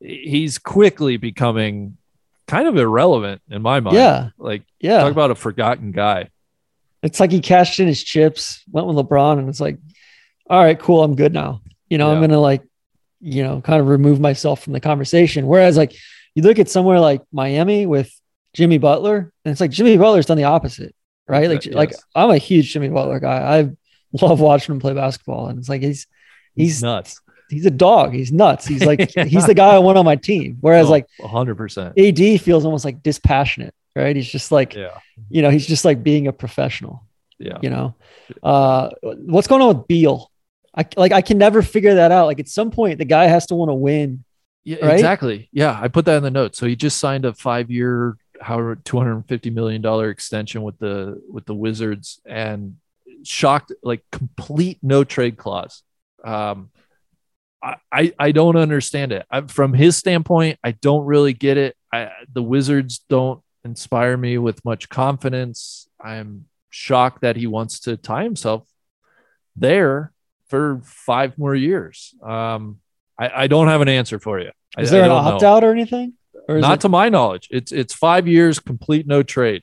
he's quickly becoming kind of irrelevant in my mind. yeah like yeah talk about a forgotten guy. It's like he cashed in his chips, went with LeBron, and it's like, all right, cool, I'm good now. You know, I'm gonna like, you know, kind of remove myself from the conversation. Whereas like you look at somewhere like Miami with Jimmy Butler, and it's like Jimmy Butler's done the opposite, right? Like, Yes. like I'm a huge Jimmy Butler guy. I love watching him play basketball, and it's like he's he's nuts. he's a dog. He's nuts. He's like [LAUGHS] he's the guy I want on my team. Whereas like hundred percent. AD feels almost like dispassionate, right? He's just like Yeah, you know he's just like being a professional yeah. you know uh what's going on with beal i like i can never figure that out like at some point the guy has to want to win Yeah, right? exactly. Yeah, I put that in the notes. So he just signed a five-year, however, two hundred and fifty million dollar extension with the with the Wizards, and shocked like complete no trade clause. Um, I I, don't understand it. I, from his standpoint, I don't really get it. I, the Wizards don't inspire me with much confidence. I'm shocked that he wants to tie himself there for five more years. Um, I, I don't have an answer for you. I- is there I an opt out or anything Not it, to my knowledge. It's it's five years, complete no trade.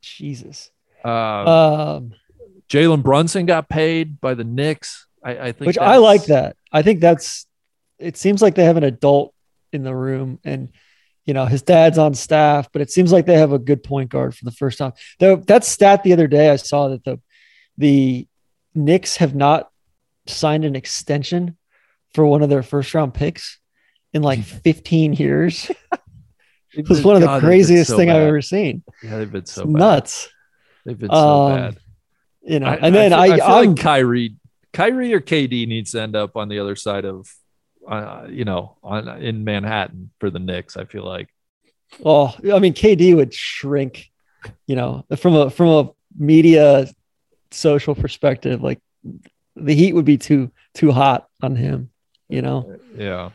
jesus Uh, um Jalen Brunson got paid by the Knicks. I, I think, which i like that i think that's it seems like they have an adult in the room and you know his dad's on staff but it seems like they have a good point guard for the first time though that stat the other day i saw that the the Knicks have not signed an extension for one of their first round picks in like [LAUGHS] 15 years. [LAUGHS] It was one of the God, they've craziest so thing I've ever seen. Yeah, they've been so bad. nuts. They've been so Um, bad. You know, I- and then feel- I, I feel I'm like Kyrie, Kyrie or KD needs to end up on the other side of, uh, you know, on in Manhattan for the Knicks. I feel like. Oh, I mean, KD would shrink, you know, from a from a media social perspective. Like the heat would be too too hot on him, you know. Yeah.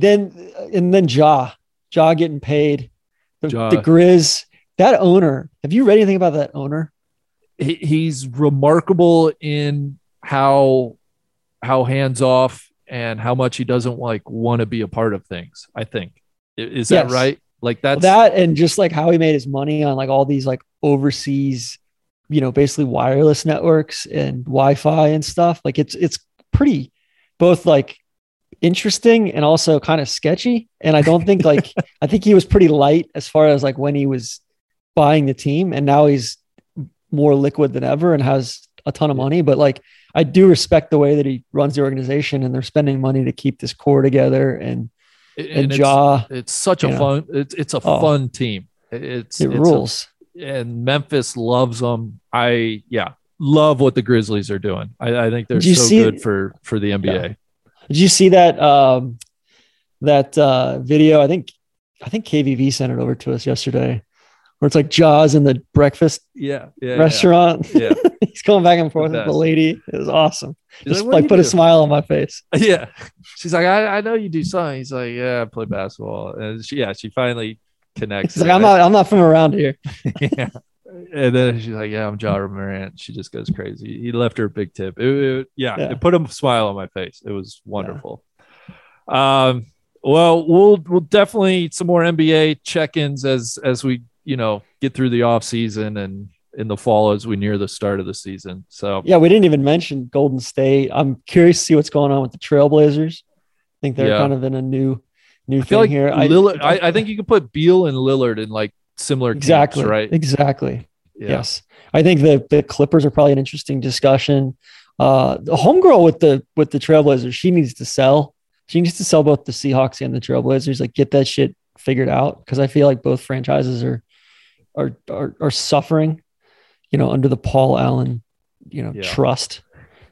Then and then Ja, Ja getting paid. The, Ja. the Grizz, that owner. Have you read anything about that owner? he, he's remarkable in how how hands off and how much he doesn't like want to be a part of things. I think is that Yes. right? Like that's that and just like how he made his money on like all these like overseas, you know, basically wireless networks and Wi-Fi and stuff. Like it's it's pretty both like interesting and also kind of sketchy. And I don't think [LAUGHS] like I think he was pretty light as far as like when he was buying the team, and now he's more liquid than ever and has a ton of money. But like I do respect the way that he runs the organization, and they're spending money to keep this core together and and and it's, Ja. it's such a know. fun it's it's a Oh. fun team. It's It it's a- rules. and Memphis loves them. I yeah, love what the Grizzlies are doing. I, I think they're so see good for for the NBA. Did you see that um that uh video? I think I think KVV sent it over to us yesterday, where it's like Ja's in the breakfast Yeah, yeah, restaurant. Yeah. [LAUGHS] He's going back and forth with the lady. It was awesome. Just like, like put a smile on my face. [LAUGHS] Yeah. She's like, I, I know you do something. He's like, Yeah, I play basketball. And she, yeah, she finally connects. He's like. I'm not I'm not from around here. [LAUGHS] yeah. And then she's like, Yeah, I'm Ja Morant. She just goes crazy. He left her a big tip. It, it- yeah, Yeah. it put a smile on my face. It was wonderful. Um, well, we'll we'll definitely some more NBA check-ins as as we, you know, get through the off season and in the fall as we near the start of the season. So Yeah, we didn't even mention Golden State. I'm curious to see what's going on with the Trailblazers. I think they're Yeah. kind of in a new new I thing like here. Lillard, I, I think you could put Beal and Lillard in like similar exactly right? Exactly. Yeah. Yes. I think the the Clippers are probably an interesting discussion. Uh the homegirl with the with the Trailblazers, she needs to sell. She needs to sell both the Seahawks and the Trailblazers. Like get that shit figured out because I feel like both franchises are are are, are suffering, you know, under the Paul Allen, you know, Yeah. trust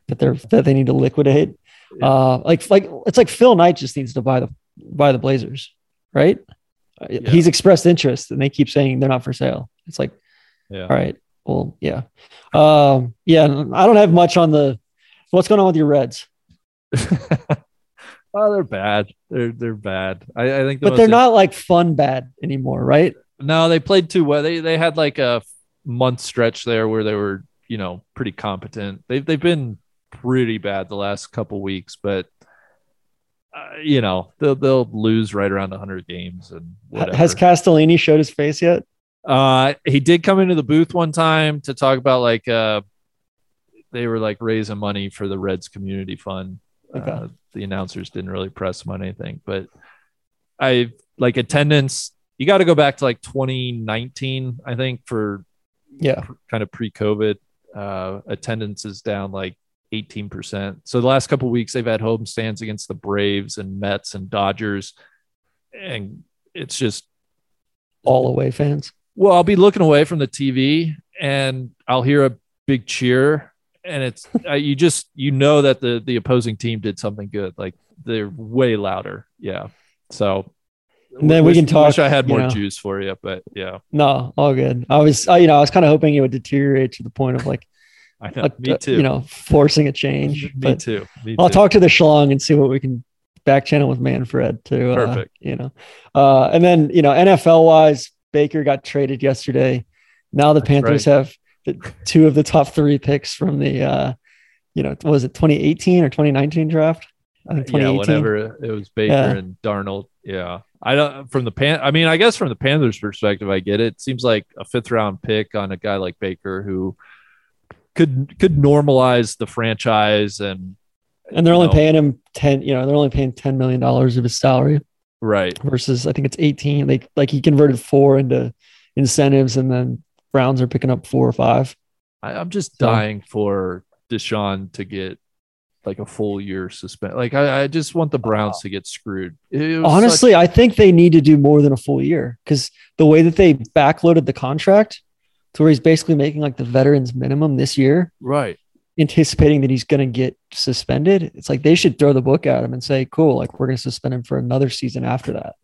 that they're that they need to liquidate. Yeah. Uh like like it's like Phil Knight just needs to buy the buy the Blazers, right? Uh, He's expressed interest and they keep saying they're not for sale. It's like Yeah. all right. Well, yeah. Um, yeah, I don't have much on the what's going on with your Reds, [LAUGHS] oh, they're bad. They're they're bad. I, I think, the but they're not like fun bad anymore, right? No, they played too well. They they had like a month stretch there where they were, you know, pretty competent. They've they've been pretty bad the last couple weeks, but uh, you know they'll they'll lose right around 100 games and whatever. Has Castellini showed his face yet? Uh, he did come into the booth one time to talk about like uh, they were like raising money for the Reds community fund. Okay. Uh, the announcers didn't really press him on anything, but I like attendance. You got to go back to like 2019, I think, for Yeah. kind of pre-COVID. Uh, attendance is down like 18%. So the last couple weeks they've had home stands against the Braves and Mets and Dodgers, and it's just All away fans. well, I'll be looking away from the TV and I'll hear a big cheer, and it's [LAUGHS] uh, you just you know that the the opposing team did something good. Like they're way louder. Yeah. So And then we can talk, Wish I had you more know. juice for you, but yeah, No, all good. I was, I, you know, I was kind of hoping it would deteriorate to the point of like, I know. like, Me uh, too. you know, forcing a change. [LAUGHS] me but too. Me I'll too. talk to the schlong and see what we can back channel with Manfred to, uh, Perfect. you know, uh, and then, you know, NFL wise, Baker got traded yesterday. Now the That's Panthers have the, two of the top three picks from the, uh, you know, was it 2018 or 2019 draft? I think yeah, 2018. whenever it was Baker Yeah. and Darnold. Yeah. I don't from the pan I mean, I guess from the Panthers perspective, I get it. It seems like a fifth round pick on a guy like Baker who could could normalize the franchise and and they're only no. paying him 10, you know, they're only paying $10 million of his salary right. versus I think it's 18. They like he converted four into incentives and then Browns are picking up four or five. I, I'm just So- dying for Deshaun to get like a full year suspend. Like I, I just want the Browns to get screwed. Honestly, such- I think they need to do more than a full year because the way that they backloaded the contract, to where he's basically making like the veterans minimum this year, Right. anticipating that he's going to get suspended. It's like they should throw the book at him and say, "Cool, like we're going to suspend him for another season after that."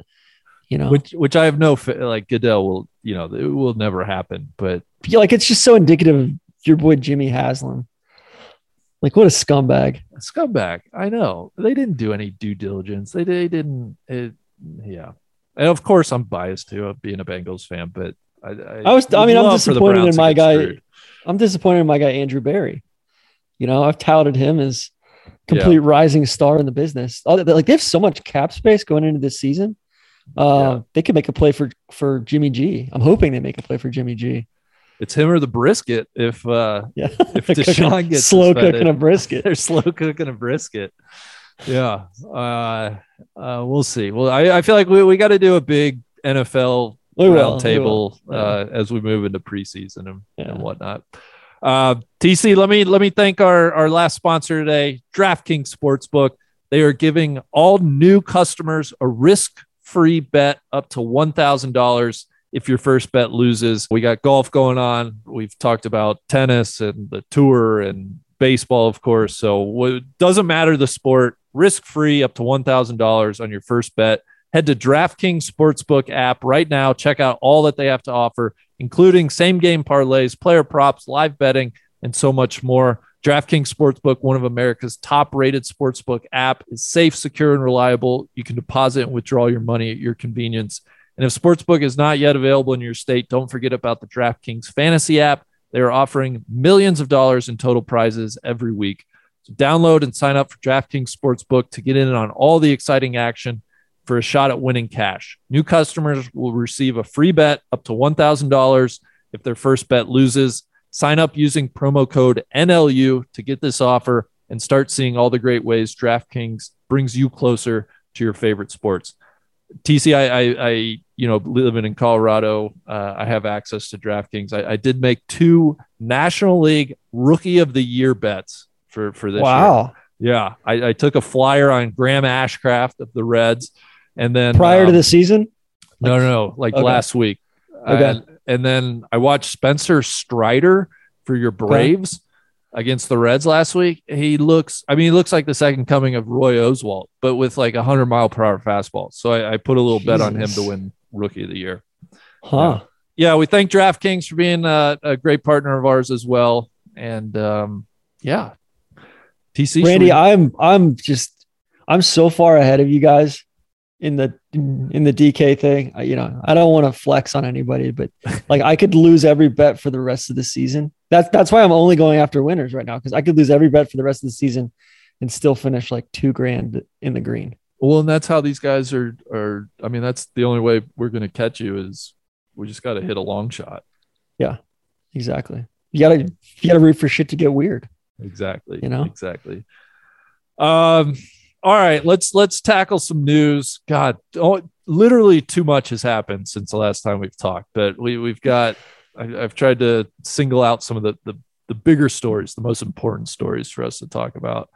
You know, Which which I have no like Goodell will you know it will never happen. But Yeah, like it's just so indicative of your boy Jimmy Haslam. Like what a scumbag. scumbag. I know they didn't do any due diligence. They they didn't. It, yeah. And of course, I'm biased too of being a Bengals fan, but I I, I was- I mean, I'm love for the disappointed in my guy- screwed. I'm disappointed in my guy Andrew Berry. You know, I've touted him as complete rising star in the business. Like they have so much cap space going into this season. Uh, Yeah. They could make a play for for Jimmy G. I'm hoping they make a play for Jimmy G. It's him or the brisket. If uh Yeah, if [LAUGHS] They're cooking- Deshaun gets slow suspended. cooking a brisket. [LAUGHS] they're slow cooking a brisket. Yeah. Uh, uh, we'll see. Well, I, I feel like we, we got to do a big NFL We round we table will. uh, as we move into preseason and, Yeah. and whatnot. Uh, TC, let me let me thank our our last sponsor today, DraftKings Sportsbook. They are giving all new customers a risk-free bet up to one thousand dollars if your first bet loses. We got golf going on. We've talked about tennis and the tour and baseball, of course. So it doesn't matter the sport. Risk-free up to one thousand dollars on your first bet. Head to DraftKings Sportsbook app right now. Check out all that they have to offer, including same game parlays, player props, live betting, and so much more. DraftKings Sportsbook, one of America's top rated sportsbook app, is safe, secure, and reliable. You can deposit and withdraw your money at your convenience. And if Sportsbook is not yet available in your state, don't forget about the DraftKings Fantasy app. They are offering millions of dollars in total prizes every week. So download and sign up for DraftKings Sportsbook to get in on all the exciting action for a shot at winning cash. New customers will receive a free bet up to $1,000 if their first bet loses. Sign up using promo code NLU to get this offer and start seeing all the great ways DraftKings brings you closer to your favorite sports. TC, I, I, I you know, living in Colorado, uh, I have access to DraftKings. I, I did make two National League Rookie of the Year bets for for this year. Wow. Yeah, I, I took a flyer on Graham Ashcraft of the Reds, and then Prior to um, the season, no, no, no, like Okay. last week. Okay. And, and then I watched Spencer Strider for your Braves against the Reds last week. He looks, I mean, he looks like the second coming of Roy Oswalt, but with like a hundred mile per hour fastball. So I, I put a little bet on him to win Rookie of the Year. huh? Yeah, we thank DraftKings for being a, a great partner of ours as well. And um, yeah, TC, Randy, we- I'm I'm just I'm so far ahead of you guys in the in, in the DK thing. I, you know, I don't want to flex on anybody, but [LAUGHS] like I could lose every bet for the rest of the season. That's that's why I'm only going after winners right now because I could lose every bet for the rest of the season and still finish like two grand in the green. Well, and that's how these guys are. Are I mean, that's the only way we're going to catch you is we just got to hit a long shot. Yeah, exactly. You gotta you gotta root for shit to get weird. Exactly. You know? exactly. Um. All right. Let's let's tackle some news. God, oh, literally too much has happened since the last time we've talked. But we we've got. I, I've tried to single out some of the the the bigger stories, the most important stories for us to talk about.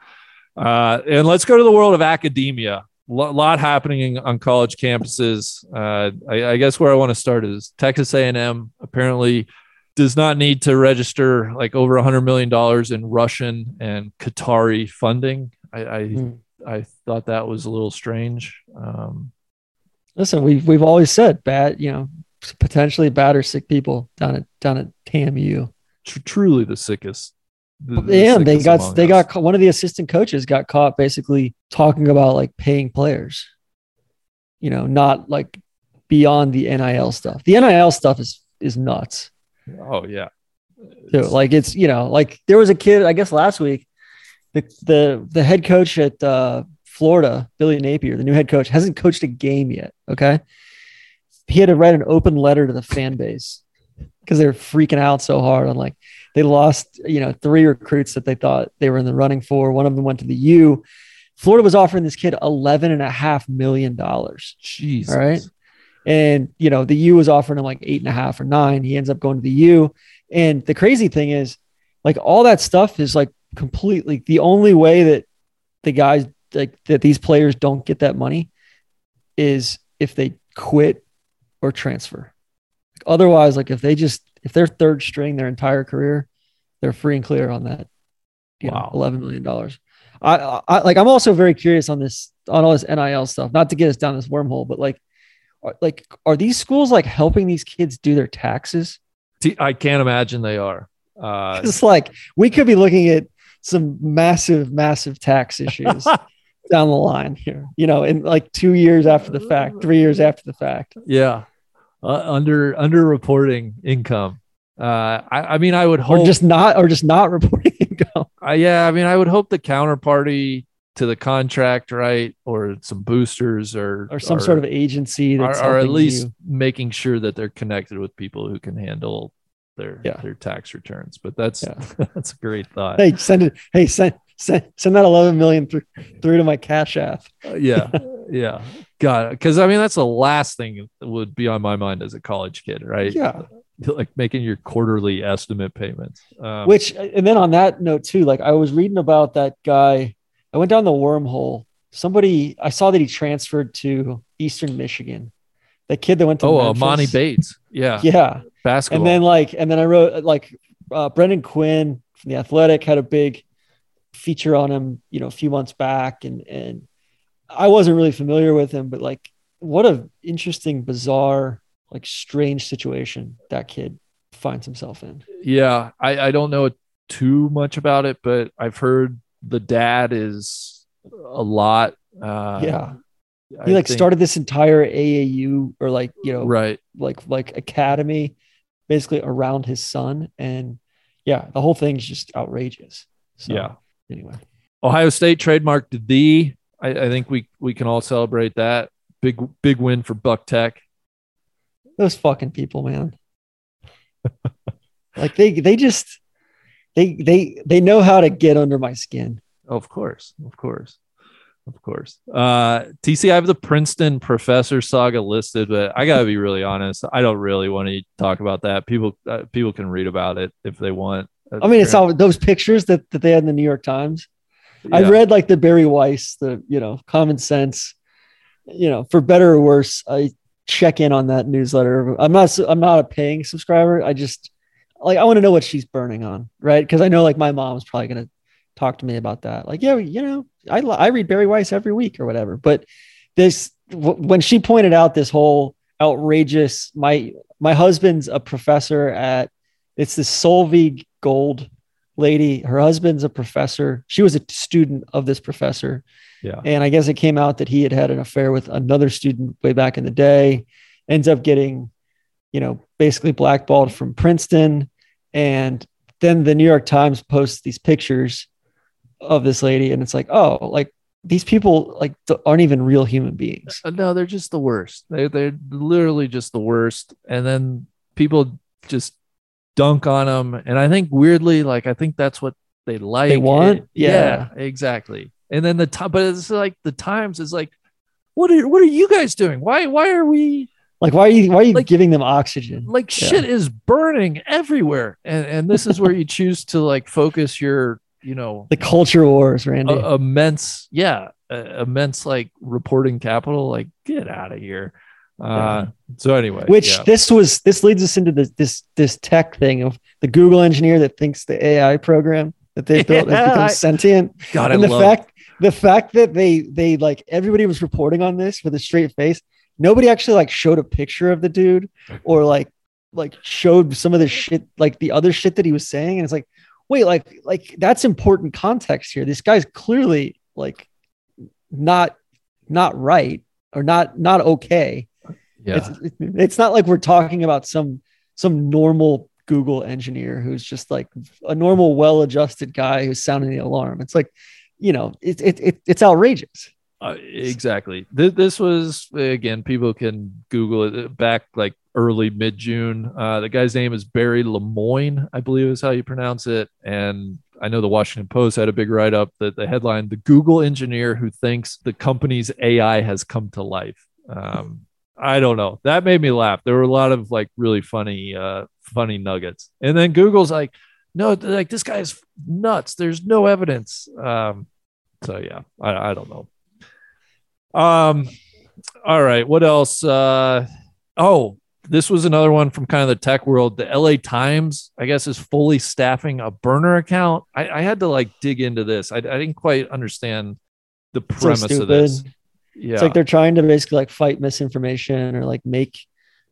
Uh, and let's go to the world of academia. A lot happening on college campuses. Uh, I, I guess where I want to start is Texas A&M apparently does not need to register like over a hundred million dollars in Russian and Qatari funding. I I, Hmm. I thought that was a little strange. Um, Listen, we've we've always said bad, you know, potentially bad or sick people down at down at TAMU. tr- truly the sickest. the- the and they got they us. got one of the assistant coaches got caught basically talking about like paying players you know not like beyond the nil stuff the nil stuff is is nuts oh yeah. too like it's you know like there was a kid i guess last week the the the head coach at uh florida billy napier the new head coach hasn't coached a game yet okay he had to write an open letter to the fan base because they were freaking out so hard on like they lost you know three recruits that they thought they were in the running for one of them went to the u florida was offering this kid 11 and a half million dollars Jesus. all right. And you know, the U was offering him like eight and a half or nine. He ends up going to the U. And the crazy thing is, like all that stuff is like completely the only way that the guys like that these players don't get that money is if they quit or transfer. Otherwise, like if they just if they're third string their entire career, they're free and clear on that. You know, Wow. eleven million dollars. I, I like. I'm also very curious on this on all this NIL stuff. Not to get us down this wormhole, but like, are, like, are these schools like helping these kids do their taxes? I can't imagine they are. Uh, [LAUGHS] It's like we could be looking at some massive, massive tax issues [LAUGHS] down the line here. You know, in like two years after the fact, three years after the fact. yeah, uh, under under reporting income. Uh, I, I mean, I would hope Or just not, or just not [LAUGHS] reporting income. uh, yeah, I mean, I would hope the counterparty to the contract, right, or some boosters, or or some sort of agency are, that's are at least you. making sure that they're connected with people who can handle their Yeah. their tax returns. But that's Yeah. [LAUGHS] that's a great thought. Hey, send it. Hey, send send send that eleven million through through to my cash app. Uh, yeah, [LAUGHS] yeah, God, because I mean that's the last thing that would be on my mind as a college kid, right? Yeah. [LAUGHS] like making your quarterly estimate payments. Um, Which and then on that note too, like I was reading about that guy. I went down the wormhole. Somebody I saw that he transferred to Eastern Michigan. That kid that went to oh, uh, Memphis. Emoni Bates, yeah, Yeah. basketball. And then like, and then I wrote like uh, Brendan Quinn from the Athletic had a big feature on him, you know, a few months back, and and I wasn't really familiar with him, but like, what a interesting, bizarre, like strange situation that kid finds himself in. yeah, I I don't know too much about it, but I've heard the dad is a lot. Uh, yeah, I he like think- started this entire AAU or like you know right. like like academy, basically around his son, and yeah, the whole thing's just outrageous. So, Yeah. Anyway. Ohio State trademarked the. I, I think we we can all celebrate that big big win for Buck Tech. those fucking people, man. [LAUGHS] like they they just they they they know how to get under my skin. Of course, of course, of course. Uh, TC, I have the Princeton professor saga listed, but I gotta be really honest. I don't really want to talk about that. People uh, people can read about it if they want. I mean, it's all those pictures that, that they had in the New York Times. I Yeah. read like the Bari Weiss, the you know, common sense, you know, for better or worse, I check in on that newsletter. I'm not I'm not a paying subscriber. I just like I want to know what she's burning on, right? Because I know like my mom's probably gonna talk to me about that. Like, yeah, you know, I I read Bari Weiss every week or whatever. But this w- when she pointed out this whole outrageous my my husband's a professor at it's the Solveig Gold lady. Her husband's a professor. She was a student of this professor. Yeah. And I guess it came out that he had had an affair with another student way back in the day, ends up getting, you know, basically blackballed from Princeton. And then the New York Times posts these pictures of this lady. And it's like, oh, like these people like aren't even real human beings. Uh, No, they're just the worst. They they're literally just the worst. And then people just dunk on them. And I think weirdly, like I think that's what they like. want? It- Yeah. exactly. And then the time, but it's like the Times is like, what are what are you guys doing? Why why are we Like, why are you, why are you Like- giving them oxygen? like Yeah. shit is burning everywhere? And and this is where you choose to like focus your you know The culture wars, Randy. a- immense yeah uh, immense like reporting capital like get out of here uh so anyway which yeah. this was this leads us into this this this tech thing of the Google engineer that thinks the AI program that they built has become [LAUGHS] I- sentient. God, I and the love fact the fact that they they like everybody was reporting on this with a straight face. Nobody actually like showed a picture of the dude or like like showed some of the shit like the other shit that he was saying. And it's like, wait, like like that's important context here. This guy's clearly like not not right or not not okay. yeah It's it's not like we're talking about some some normal Google engineer who's just like a normal, well-adjusted guy who's sounding the alarm. It's like, you know, it, it, it it's outrageous. Uh, exactly. Th- this was again. People can Google it uh, back like early mid June. Uh, the guy's name is Barry Lemoine, I believe is how you pronounce it. And I know the Washington Post had a big write up that the headline: "The Google engineer who thinks the company's AI has come to life." Um, I don't know. That made me laugh. There were a lot of like really funny, uh, funny nuggets. And then Google's like, "No, like this guy's nuts. There's no evidence." Um, so yeah, I, I don't know. Um, all right. What else? Uh, oh, this was another one from kind of the tech world. The LA Times, I guess, is fully staffing a burner account. I, I had to like dig into this. I, I didn't quite understand the It's so premise of this. Yeah. It's like they're trying to basically like fight misinformation or like make,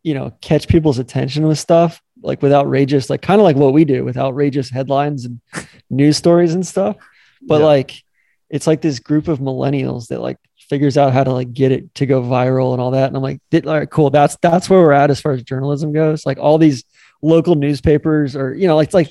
you know, catch people's attention with stuff like with outrageous, like kind of like what we do with outrageous headlines and [LAUGHS] news stories and stuff. But Yeah. like, it's like this group of millennials that like figures out how to like get it to go viral and all that. And I'm like, all right, cool. That's that's where we're at as far as journalism goes. Like all these local newspapers or you know, like it's like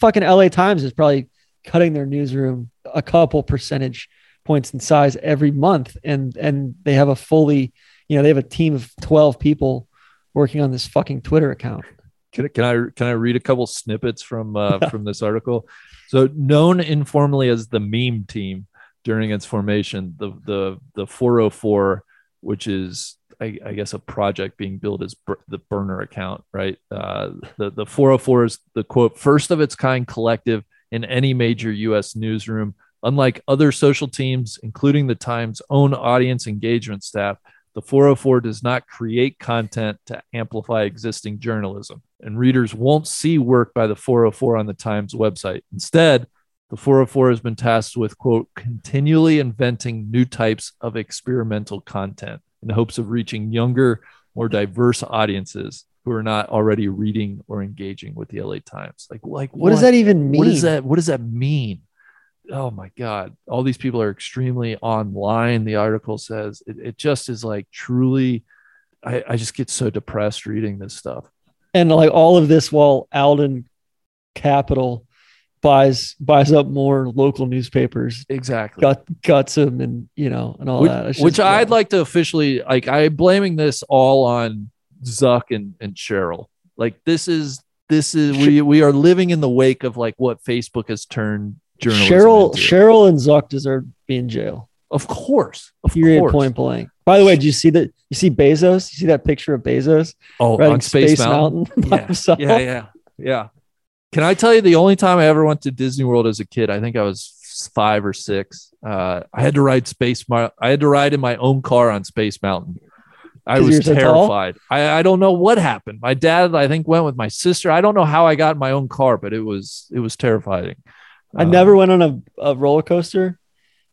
fucking LA Times is probably cutting their newsroom a couple percentage points in size every month and and they have a fully you know they have a team of 12 people working on this fucking twitter account Can, I- can I can I read a couple snippets from uh, [LAUGHS] from this article? So known informally as the meme team during its formation, the the the 404, which is I, I guess a project being built as the burner account, right? Uh, the the 404 is the quote first of its kind collective in any major U.S. newsroom. Unlike other social teams, including the Times' own audience engagement staff, the 404 does not create content to amplify existing journalism, and readers won't see work by the 404 on the Times website. Instead, the 404 has been tasked with, quote, continually inventing new types of experimental content in hopes of reaching younger, more diverse audiences who are not already reading or engaging with the LA Times. Like, like what, does that even mean what does that what does that mean? Oh my god. All these people are extremely online. The article says it, it just is like truly I, I just get so depressed reading this stuff. And like all of this while alden capital buys buys up more local newspapers exactly. gut guts them and you know and all which, that. It's which just- i'd like to officially like i'm blaming this all on zuck and, and sheryl. Like this is this is we we are living in the wake of like what facebook has turned journalism sheryl into. sheryl and zuck deserve to be in jail. Of course. Of period course. point blank. By the way do you see that you see bezos? You see that picture of bezos? Oh on space, mountain, [LAUGHS] by yeah, yeah, yeah, yeah. Can I tell you the only time I ever went to Disney World as a kid? I think I was five or six. Uh, I had to ride Space. Mar- I had to ride in my own car on Space Mountain. I was so terrified. I, I don't know what happened. My dad, I think, went with my sister. I don't know how I got in my own car, but it was it was terrifying. I Uh, never went on a, a roller coaster.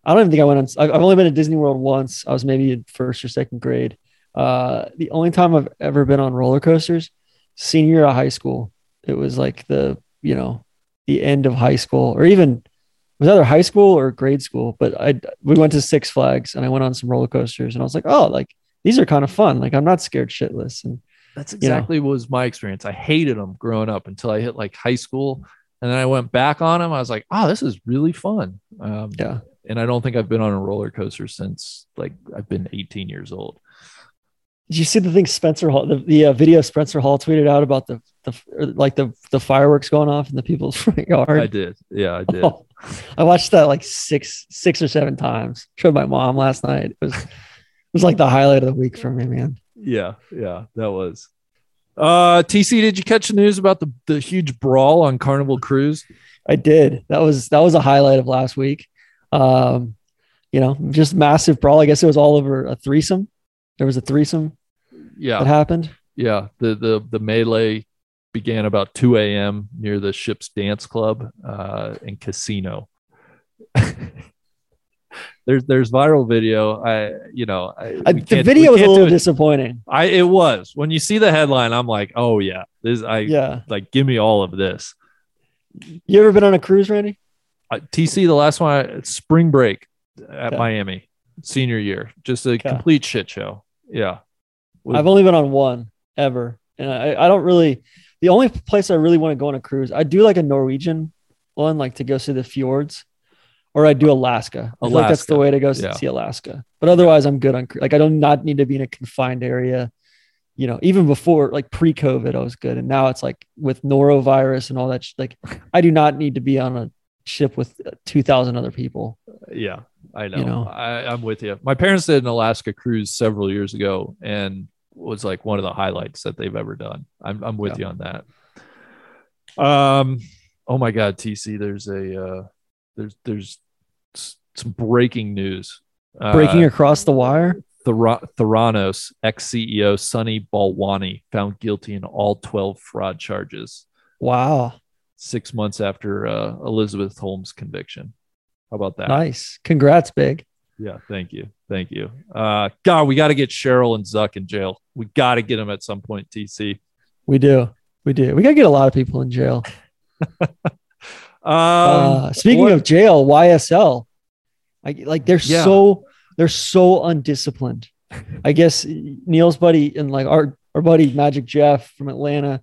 I don't even think I went on. I've I've only been to Disney World once. I was maybe in first or second grade. Uh, the only time I've ever been on roller coasters, senior year of high school. It was like the you know the end of high school, or even it was either high school or grade school. But I we went to Six Flags and I went on some roller coasters, and I was like, oh, like these are kind of fun. Like I'm not scared shitless. And That's know. exactly what was my experience. I hated them growing up until I hit like high school, and then I went back on them. I was like, oh, this is really fun. Um, yeah, and I don't think I've been on a roller coaster since like I've been 18 years old. Did you see the thing Spencer Hall, the, the uh, video Spencer Hall tweeted out about the the like the the fireworks going off in the people's [LAUGHS] front yard? I did, yeah, I did. Oh, I watched that like six six or seven times. Showed my mom last night. It was it was like the highlight of the week for me, man. Yeah, yeah, that was. Uh, TC, did you catch the news about the the huge brawl on Carnival Cruise? I did. That was that was a highlight of last week. Um, you know, just massive brawl. I guess it was all over a threesome. There was a threesome that Yeah, happened. yeah. The the the melee began about 2 a.m. near the ship's dance club uh, and casino. [LAUGHS] there's there's viral video. I you know I, I, the video was a little disappointing. I it was when you see the headline, I'm like, oh yeah, this I Yeah. like give me all of this. You ever been on a cruise, Randy? Uh, TC, the last one, I- spring break at Okay. Miami, senior year, just a Okay. complete shit show. Yeah, Was- I've only been on one ever, and I, I don't really. The only place I really want to go on a cruise, I do like a Norwegian one, like to go see the fjords, or I do Alaska. I feel like that's the way to go yeah. see Alaska. But otherwise, I'm good on like I don't not need to be in a confined area. You know, even before like pre-COVID, I was good, and now it's like with norovirus and all that. sh- Like, I do not need to be on a ship with uh, two thousand other people. yeah, I know. You know. I, I'm with you. My parents did an Alaska cruise several years ago, and was like one of the highlights that they've ever done. I'm I'm with Yeah. you on that. Um, oh my God, TC, there's a uh, there's there's some breaking news. Uh, Breaking across the wire. Thera- Theranos ex CEO Sunny Balwani found guilty in all 12 fraud charges Wow. Six months after uh, Elizabeth Holmes' conviction. How about that? Nice. Congrats, big. Yeah, thank you. Thank you. Uh, God, we got to get Sheryl and Zuck in jail. We got to get them at some point, TC. We do. We do. We got to get a lot of people in jail. [LAUGHS] Um, uh, speaking what- of jail, YSL, I, like they're Yeah. so they're so undisciplined. I guess Neil's buddy and like our our buddy Magic Jeff from Atlanta,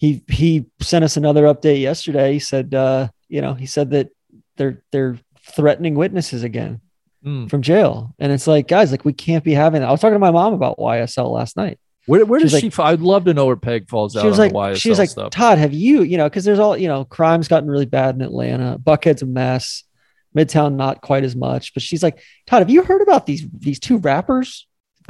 he he sent us another update yesterday. He said, uh, you know, he said that they're they're threatening witnesses again mm, from jail, and it's like, guys, like we can't be having that. I was talking to my mom about YSL last night. where where does she? like- I'd love to know where Peg falls out she was on like, the YSL she was like, stuff. Todd, have you, you know, because there's all, you know, crime's gotten really bad in Atlanta. Buckhead's a mess. Midtown, not quite as much. But she's like, Todd, have you heard about these these two rappers,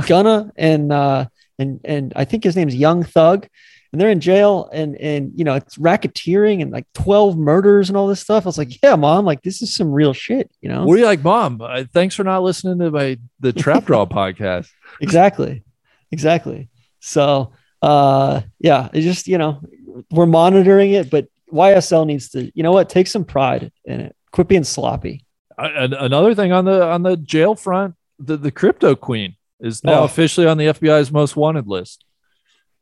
Gunna and uh and and I think his name's Young Thug, and they're in jail and and you know it's racketeering and like twelve murders and all this stuff. I was like, yeah, mom, like this is some real shit, you know? You like, Mom? Uh, thanks for not listening to my the Trap Draw [LAUGHS] podcast. exactly exactly so uh yeah it just you know we're monitoring it but ysl needs to you know what take some pride in it quit being sloppy Uh, an- another thing on the on the jail front, the the crypto queen is now Oh. officially on the FBI's most wanted list.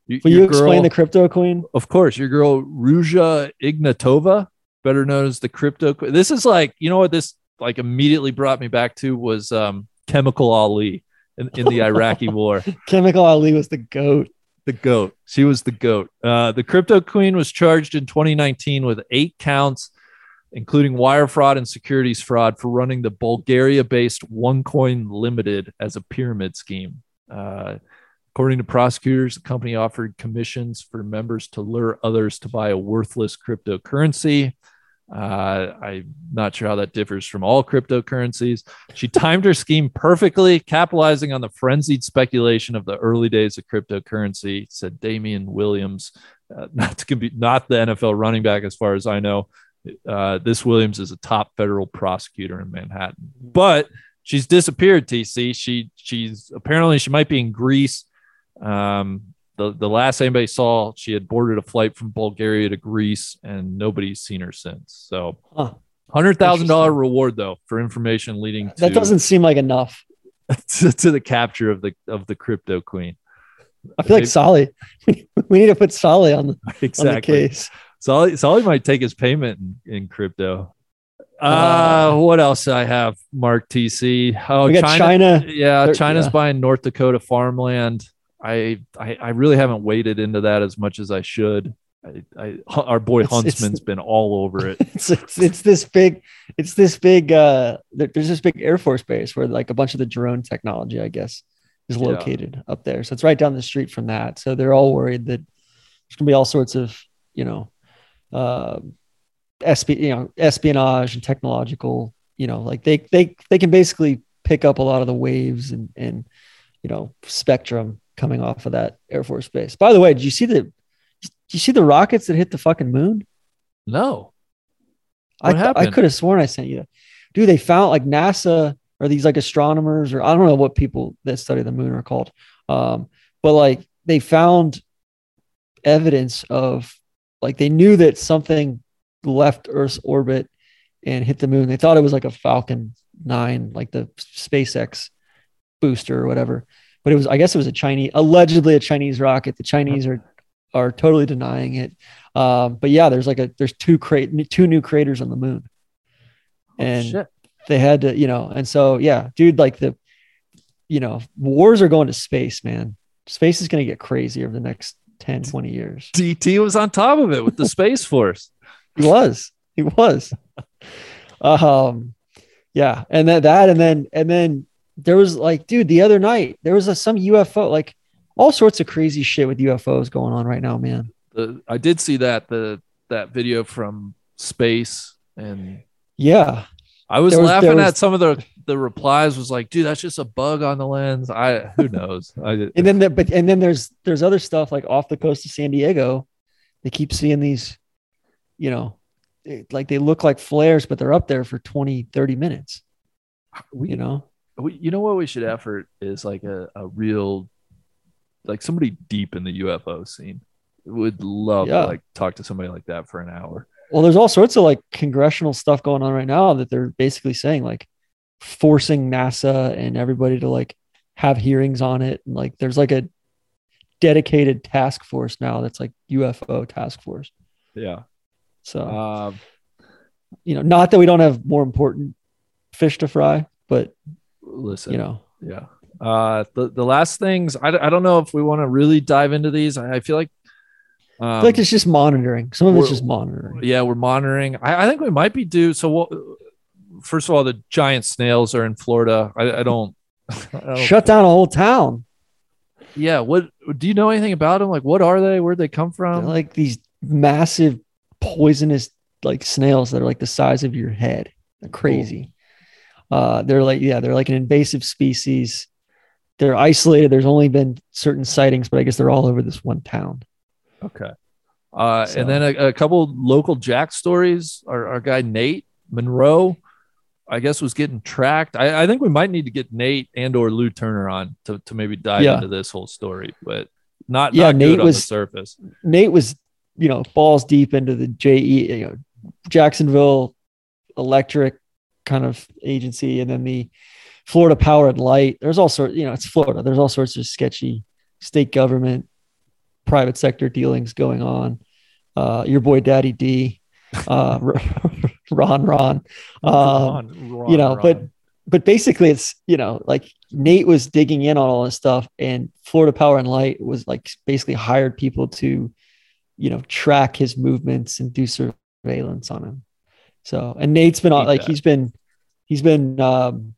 Y- will you explain the crypto queen Of course, your girl Ruja Ignatova, better known as the crypto. queen. This is like you know what this like immediately brought me back to was um, Chemical Ali in, in the Iraqi [LAUGHS] war. chemical ali was the goat The goat. She was the goat. Uh, the crypto queen was charged in 2019 with eight counts, including wire fraud and securities fraud for running the Bulgaria based OneCoin Limited as a pyramid scheme. Uh, according to prosecutors, the company offered commissions for members to lure others to buy a worthless cryptocurrency. Uh, I'm not sure how that differs from all cryptocurrencies. She timed her scheme perfectly, capitalizing on the frenzied speculation of the early days of cryptocurrency, said Damian Williams, uh, [LAUGHS] not to be not the NFL running back, as far as I know. Uh, this Williams is a top federal prosecutor in Manhattan, but she's disappeared. TC, she she's apparently she might be in Greece. Um, the the last anybody saw, she had boarded a flight from Bulgaria to Greece, and nobody's seen her since. So, Huh. hundred thousand dollar reward though for information leading to that doesn't seem like enough [LAUGHS] to, to the capture of the of the crypto queen. i feel like Soly [LAUGHS] we need to put Soly on the, on the [LAUGHS] case Soly, Soly might take his payment in, in crypto. Uh, what else I have? Mark TC. Oh, we got china, Yeah, China's yeah. buying North Dakota farmland. I, I I really haven't waded into that as much as I should. I, I our boy It's- it's- Huntsman's been all over it. [LAUGHS] it's, it's it's this big it's this big uh there's this big air force base where like a bunch of the drone technology i guess is Yeah. located up there so it's right down the street from that so they're all worried that there's gonna be all sorts of you know uh esp- you know espionage and technological you know like they they they can basically pick up a lot of the waves and and you know spectrum coming off of that air force base by the way did you see the did you see the rockets that hit the fucking moon No, I, What I happened? could have sworn I sent you that. Dude, they found like NASA or these like astronomers or I don't know what people that study the moon are called. Um, but like they found evidence of like they knew that something left Earth's orbit and hit the moon. They thought it was like a Falcon 9, like the SpaceX booster or whatever. But it was, I guess it was a Chinese, allegedly a Chinese rocket. The Chinese are are totally denying it. Um, but yeah, there's like a there's two crate two new craters on the moon, and Oh, shit. they had to, you know, and so yeah, dude, like the, you know, wars are going to space, man. Space is going to get crazy over the next 10, 20 years. DT was on top of it with the [LAUGHS] Space Force. He was, he was. [LAUGHS] um, yeah, and then that, and then and then there was like, dude, the other night there was a, some UFO, like all sorts of crazy shit with UFOs going on right now, man. The, I did see that the that video from space, and Yeah, I was was- laughing was- at some of the the replies. Was like, dude, that's just a bug on the lens. I who knows? I [LAUGHS] and then the, but and then there's there's other stuff like off the coast of San Diego. They keep seeing these, you know, like they look like flares, but they're up there for 20, 30 minutes. we You know, you know what we should effort is like a, a real like somebody deep in the UFO scene. Would love Yeah. to like talk to somebody like that for an hour. Well, there's all sorts of like congressional stuff going on right now that they're basically saying like forcing NASA and everybody to like have hearings on it. And like there's like a dedicated task force now that's like UFO task force. Yeah. So, Um, you know, not that we don't have more important fish to fry, but listen, you know, Yeah. Uh, the the last things I, I don't know if we want to really dive into these. I, I feel like, um, I feel like it's just monitoring. Some of it's just monitoring. yeah, we're monitoring. I, I think we might be due. So, what, first of all, the giant snails are in Florida. I, I don't. [LAUGHS] Don't Shut down a whole town. Yeah. What do you know anything about them? Like, what are they? Where'd they come They're from? like these massive poisonous like snails that are like the size of your head. They're crazy. Uh, they're like yeah, they're like an invasive species. They're isolated. There's only been certain sightings, but I guess they're all over this one town. Okay. Uh, So- and then a, a couple local Jack stories. Our, our guy Nate Monroe, I guess, was getting tracked. I, I think we might need to get Nate and or Lou Turner on to, to maybe dive Yeah. into this whole story, but not Yeah, not Nate good on the was- surface. Nate was, you know, balls deep into the JE, you know, Jacksonville Electric kind of agency, and then the Florida Power and Light. There's all sorts, you know, it's Florida. There's all sorts of sketchy state government, private sector dealings going on. Uh, your boy Daddy D, uh, [LAUGHS] Ron Ron. Um, Ron, Ron, you know, but but basically it's you know like Nate was digging in on all this stuff, and Florida Power and Light was like basically hired people to, you know, track his movements and do surveillance on him. So and Nate's been on like that. he's been he's been um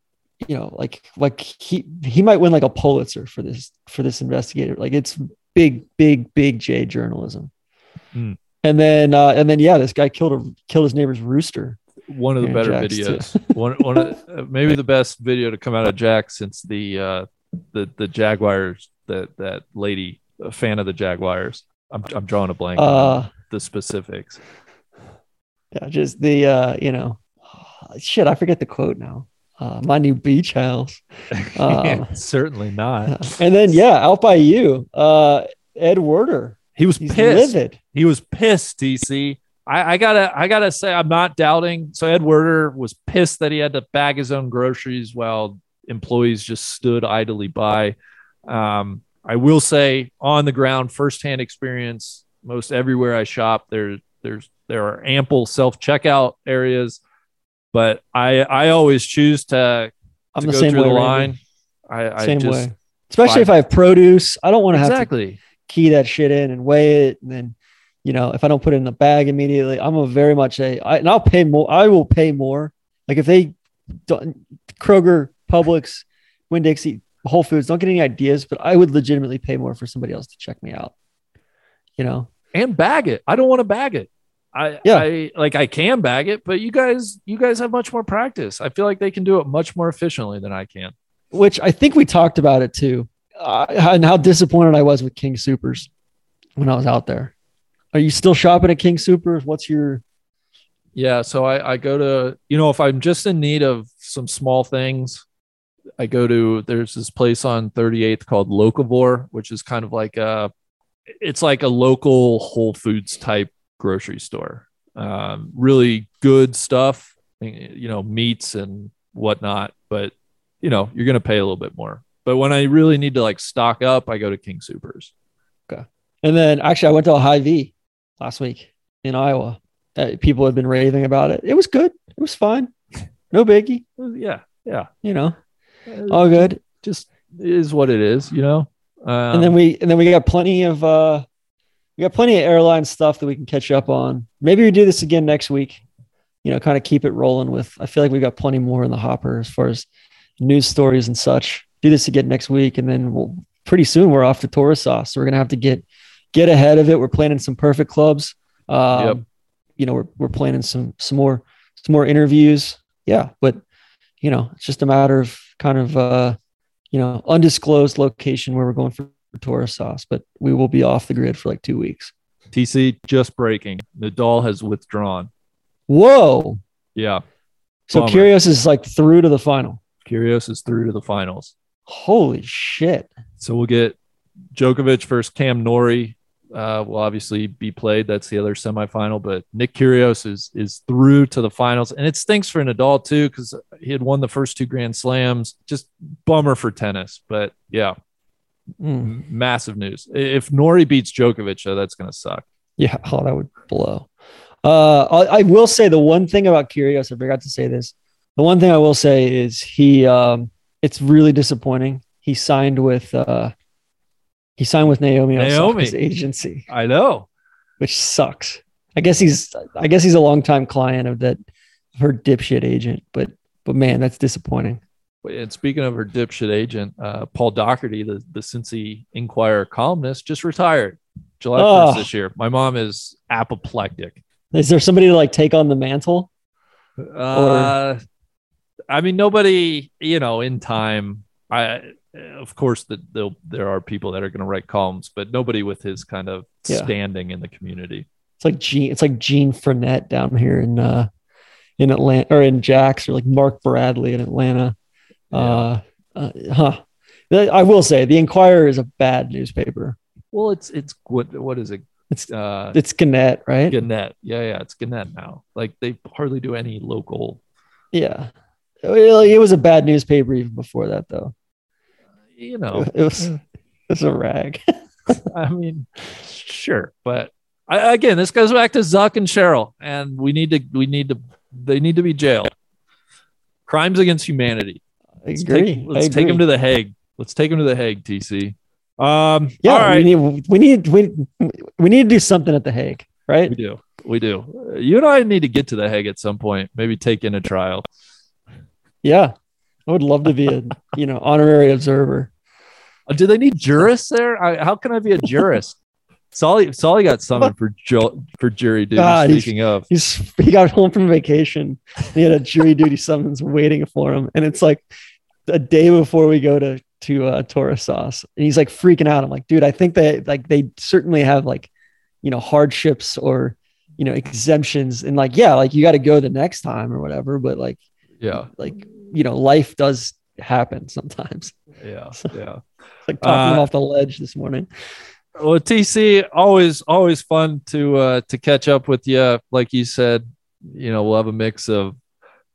you know like like he he might win like a Pulitzer for this for this investigator. Like it's big big big J journalism. Hmm. And then uh and then yeah, this guy killed a killed his neighbor's rooster. one of the better Jacks, videos. [LAUGHS] one one of, uh, maybe the best video to come out of Jack since the uh, the the Jaguars. That that lady, a fan of the Jaguars. I'm I'm drawing a blank on Uh the specifics. Yeah, just the uh, you know, shit. I forget the quote now. Uh, my new beach house, [LAUGHS] Um, Certainly not. [LAUGHS] and then yeah, out by you, uh, Ed Werder. He was He's pissed. livid. He was pissed, TC. I, I gotta I gotta say I'm not doubting. So Ed Werder was pissed that he had to bag his own groceries while employees just stood idly by. Um, I will say on the ground, firsthand experience, most everywhere I shop, there there's there are ample self checkout areas, but I I always choose to, I'm to the go same through way. the Randy. line. I, I Same just way. Especially if I have produce, I don't want to have to exactly. key that shit in and weigh it, and then you know if I don't put it in the bag immediately, I'm a very much a I, and I'll pay more. I will pay more. Like if they don't, Kroger, Publix, Winn Dixie, Whole Foods, don't get any ideas, but I would legitimately pay more for somebody else to check me out. You know, and bag it. I don't want to bag it. I Yeah. I like I can bag it, but you guys you guys have much more practice. I feel like they can do it much more efficiently than I can. which I think we talked about it too, uh, and how disappointed I was with King Supers when I was out there. Are you still shopping at King Supers? What's your Yeah, so I I go to you know if I'm just in need of some small things, I go to there's this place on 38th called Locavore, which is kind of like a it's like a local Whole Foods type grocery store. Um, really good stuff, you know, meats and whatnot, but you know, you're gonna pay a little bit more. But when I really need to like stock up, I go to King Supers. Okay. And then actually, I went to a Hy-Vee last week in Iowa. Uh, people had been raving about it. It was good. It was fine. [LAUGHS] No biggie. Yeah, yeah, You know, all good. just is what it is, you know. Um, and then we and then we got plenty of uh we got plenty of airline stuff that we can catch up on. Maybe we do this again next week. You know, kind of keep it rolling with. I feel like we've got plenty more in the hopper as far as news stories and such. Do this again next week, and then we'll pretty soon we're off to Taurus sauce. So we're gonna have to get get ahead of it. We're planning some perfect clubs. Um, Yep. You know, we're we're planning some some more some more interviews. Yeah, but you know, it's just a matter of kind of uh, you know, undisclosed location where we're going for Taurus sauce, but we will be off the grid for like two weeks. TC just breaking. Nadal has withdrawn. Whoa. Yeah. So Bummer. Kyrgios is like through to the final. Kyrgios is through to the finals. Holy shit! So we'll get Djokovic versus Cam Norrie. Uh, will obviously be played. That's the other semifinal. But Nick Kyrgios is is through to the finals, and it stinks for Nadal too because he had won the first two Grand Slams. Just bummer for tennis. But yeah, Mm. massive news. If Norrie beats Djokovic, though, that's gonna suck. Yeah, [LAUGHS] oh, that would blow. Uh, I, I will say the one thing about Kyrgios, I forgot to say this. The one thing I will say is he, um, it's really disappointing. He signed with, uh, he signed with Naomi, Naomi. Osaka's agency, I know. which sucks. I guess he's, I guess he's a longtime client of that, her dipshit agent, but, but man, that's disappointing. And speaking of her dipshit agent, uh, Paul Daugherty, the, the Cincy Enquirer columnist, just retired July 1st Oh. this year. My mom is apoplectic. Is there somebody to like take on the mantle? Uh, I mean, nobody, you know, in time, I, of course, that there'll, are people that are going to write columns, but nobody with his kind of Yeah. standing in the community. It's like Gene, it's like Gene Frenette down here in, uh, in Atlanta or in Jax or like Mark Bradley in Atlanta. Uh, uh, huh. I will say the Enquirer is a bad newspaper. Well, it's, it's what, what is it? It's Uh, it's Gannett, right? Gannett. Yeah, yeah, it's Gannett now. Like they hardly do any local, Yeah. It was a bad newspaper even before that, though. You know. [LAUGHS] It was it was a rag. [LAUGHS] I mean, sure, but I, again, this goes back to Zuck and Sheryl, and we need to, we need to, they need to be jailed. Crimes against humanity. I Let's agree. Take, let's I take agree. him to the Hague. Let's take them to the Hague, TC. Um, Yeah, all right, we need we need we, we need to do something at the Hague, right? we do, we do. You and I need to get to the Hague at some point. Maybe take in a trial. Yeah, I would love to be a you know honorary observer. Uh, do they need jurists there? I, how can I be a jurist? Soly, Soly got summoned for ju- for jury duty. God, he's- speaking of, He's he got home from vacation. And he had a jury duty summons waiting for him, and it's like a day before we go to to uh, Torah Sauce, and he's like freaking out. I'm like, dude, I think they like they certainly have like you know hardships or you know exemptions, and like yeah, like you got to go the next time or whatever. But like yeah, like you know, life does happen sometimes. yeah, [LAUGHS] yeah. It's like talking Uh, off the ledge this morning. Well, TC, always always fun to uh to catch up with you. Like you said, you know, we'll have a mix of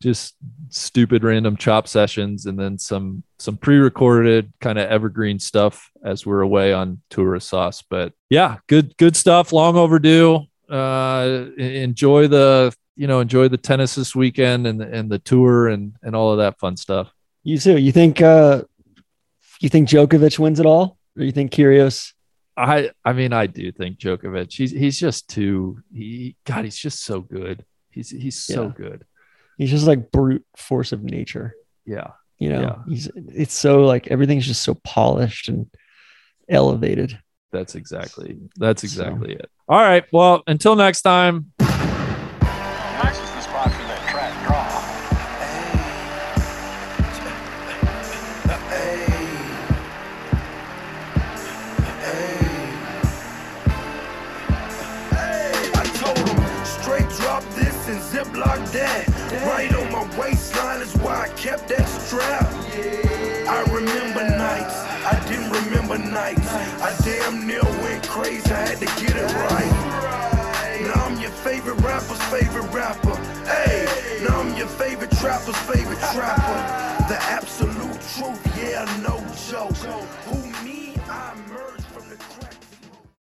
just stupid random chop sessions and then some some pre-recorded kind of evergreen stuff as we're away on tour of sauce. But yeah, good good stuff. Long overdue. Uh enjoy the you know, enjoy the tennis this weekend and and the tour and and all of that fun stuff. You too. You think uh you think Djokovic wins it all, or you think Kyrgios? I I mean I do think Djokovic. He's he's just too he God, he's just so good. He's he's so Yeah. good. He's just like brute force of nature. Yeah. You know, Yeah. he's it's so like everything's just so polished and elevated. That's exactly that's So- exactly it. All right. Well, until next time. Ziplock that. Right on my waistline is why I kept that strap. I remember nights, I didn't remember nights. I damn near went crazy, I had to get it right. Now I'm your favorite rapper's favorite rapper. Hey, now I'm your favorite trapper's favorite trapper.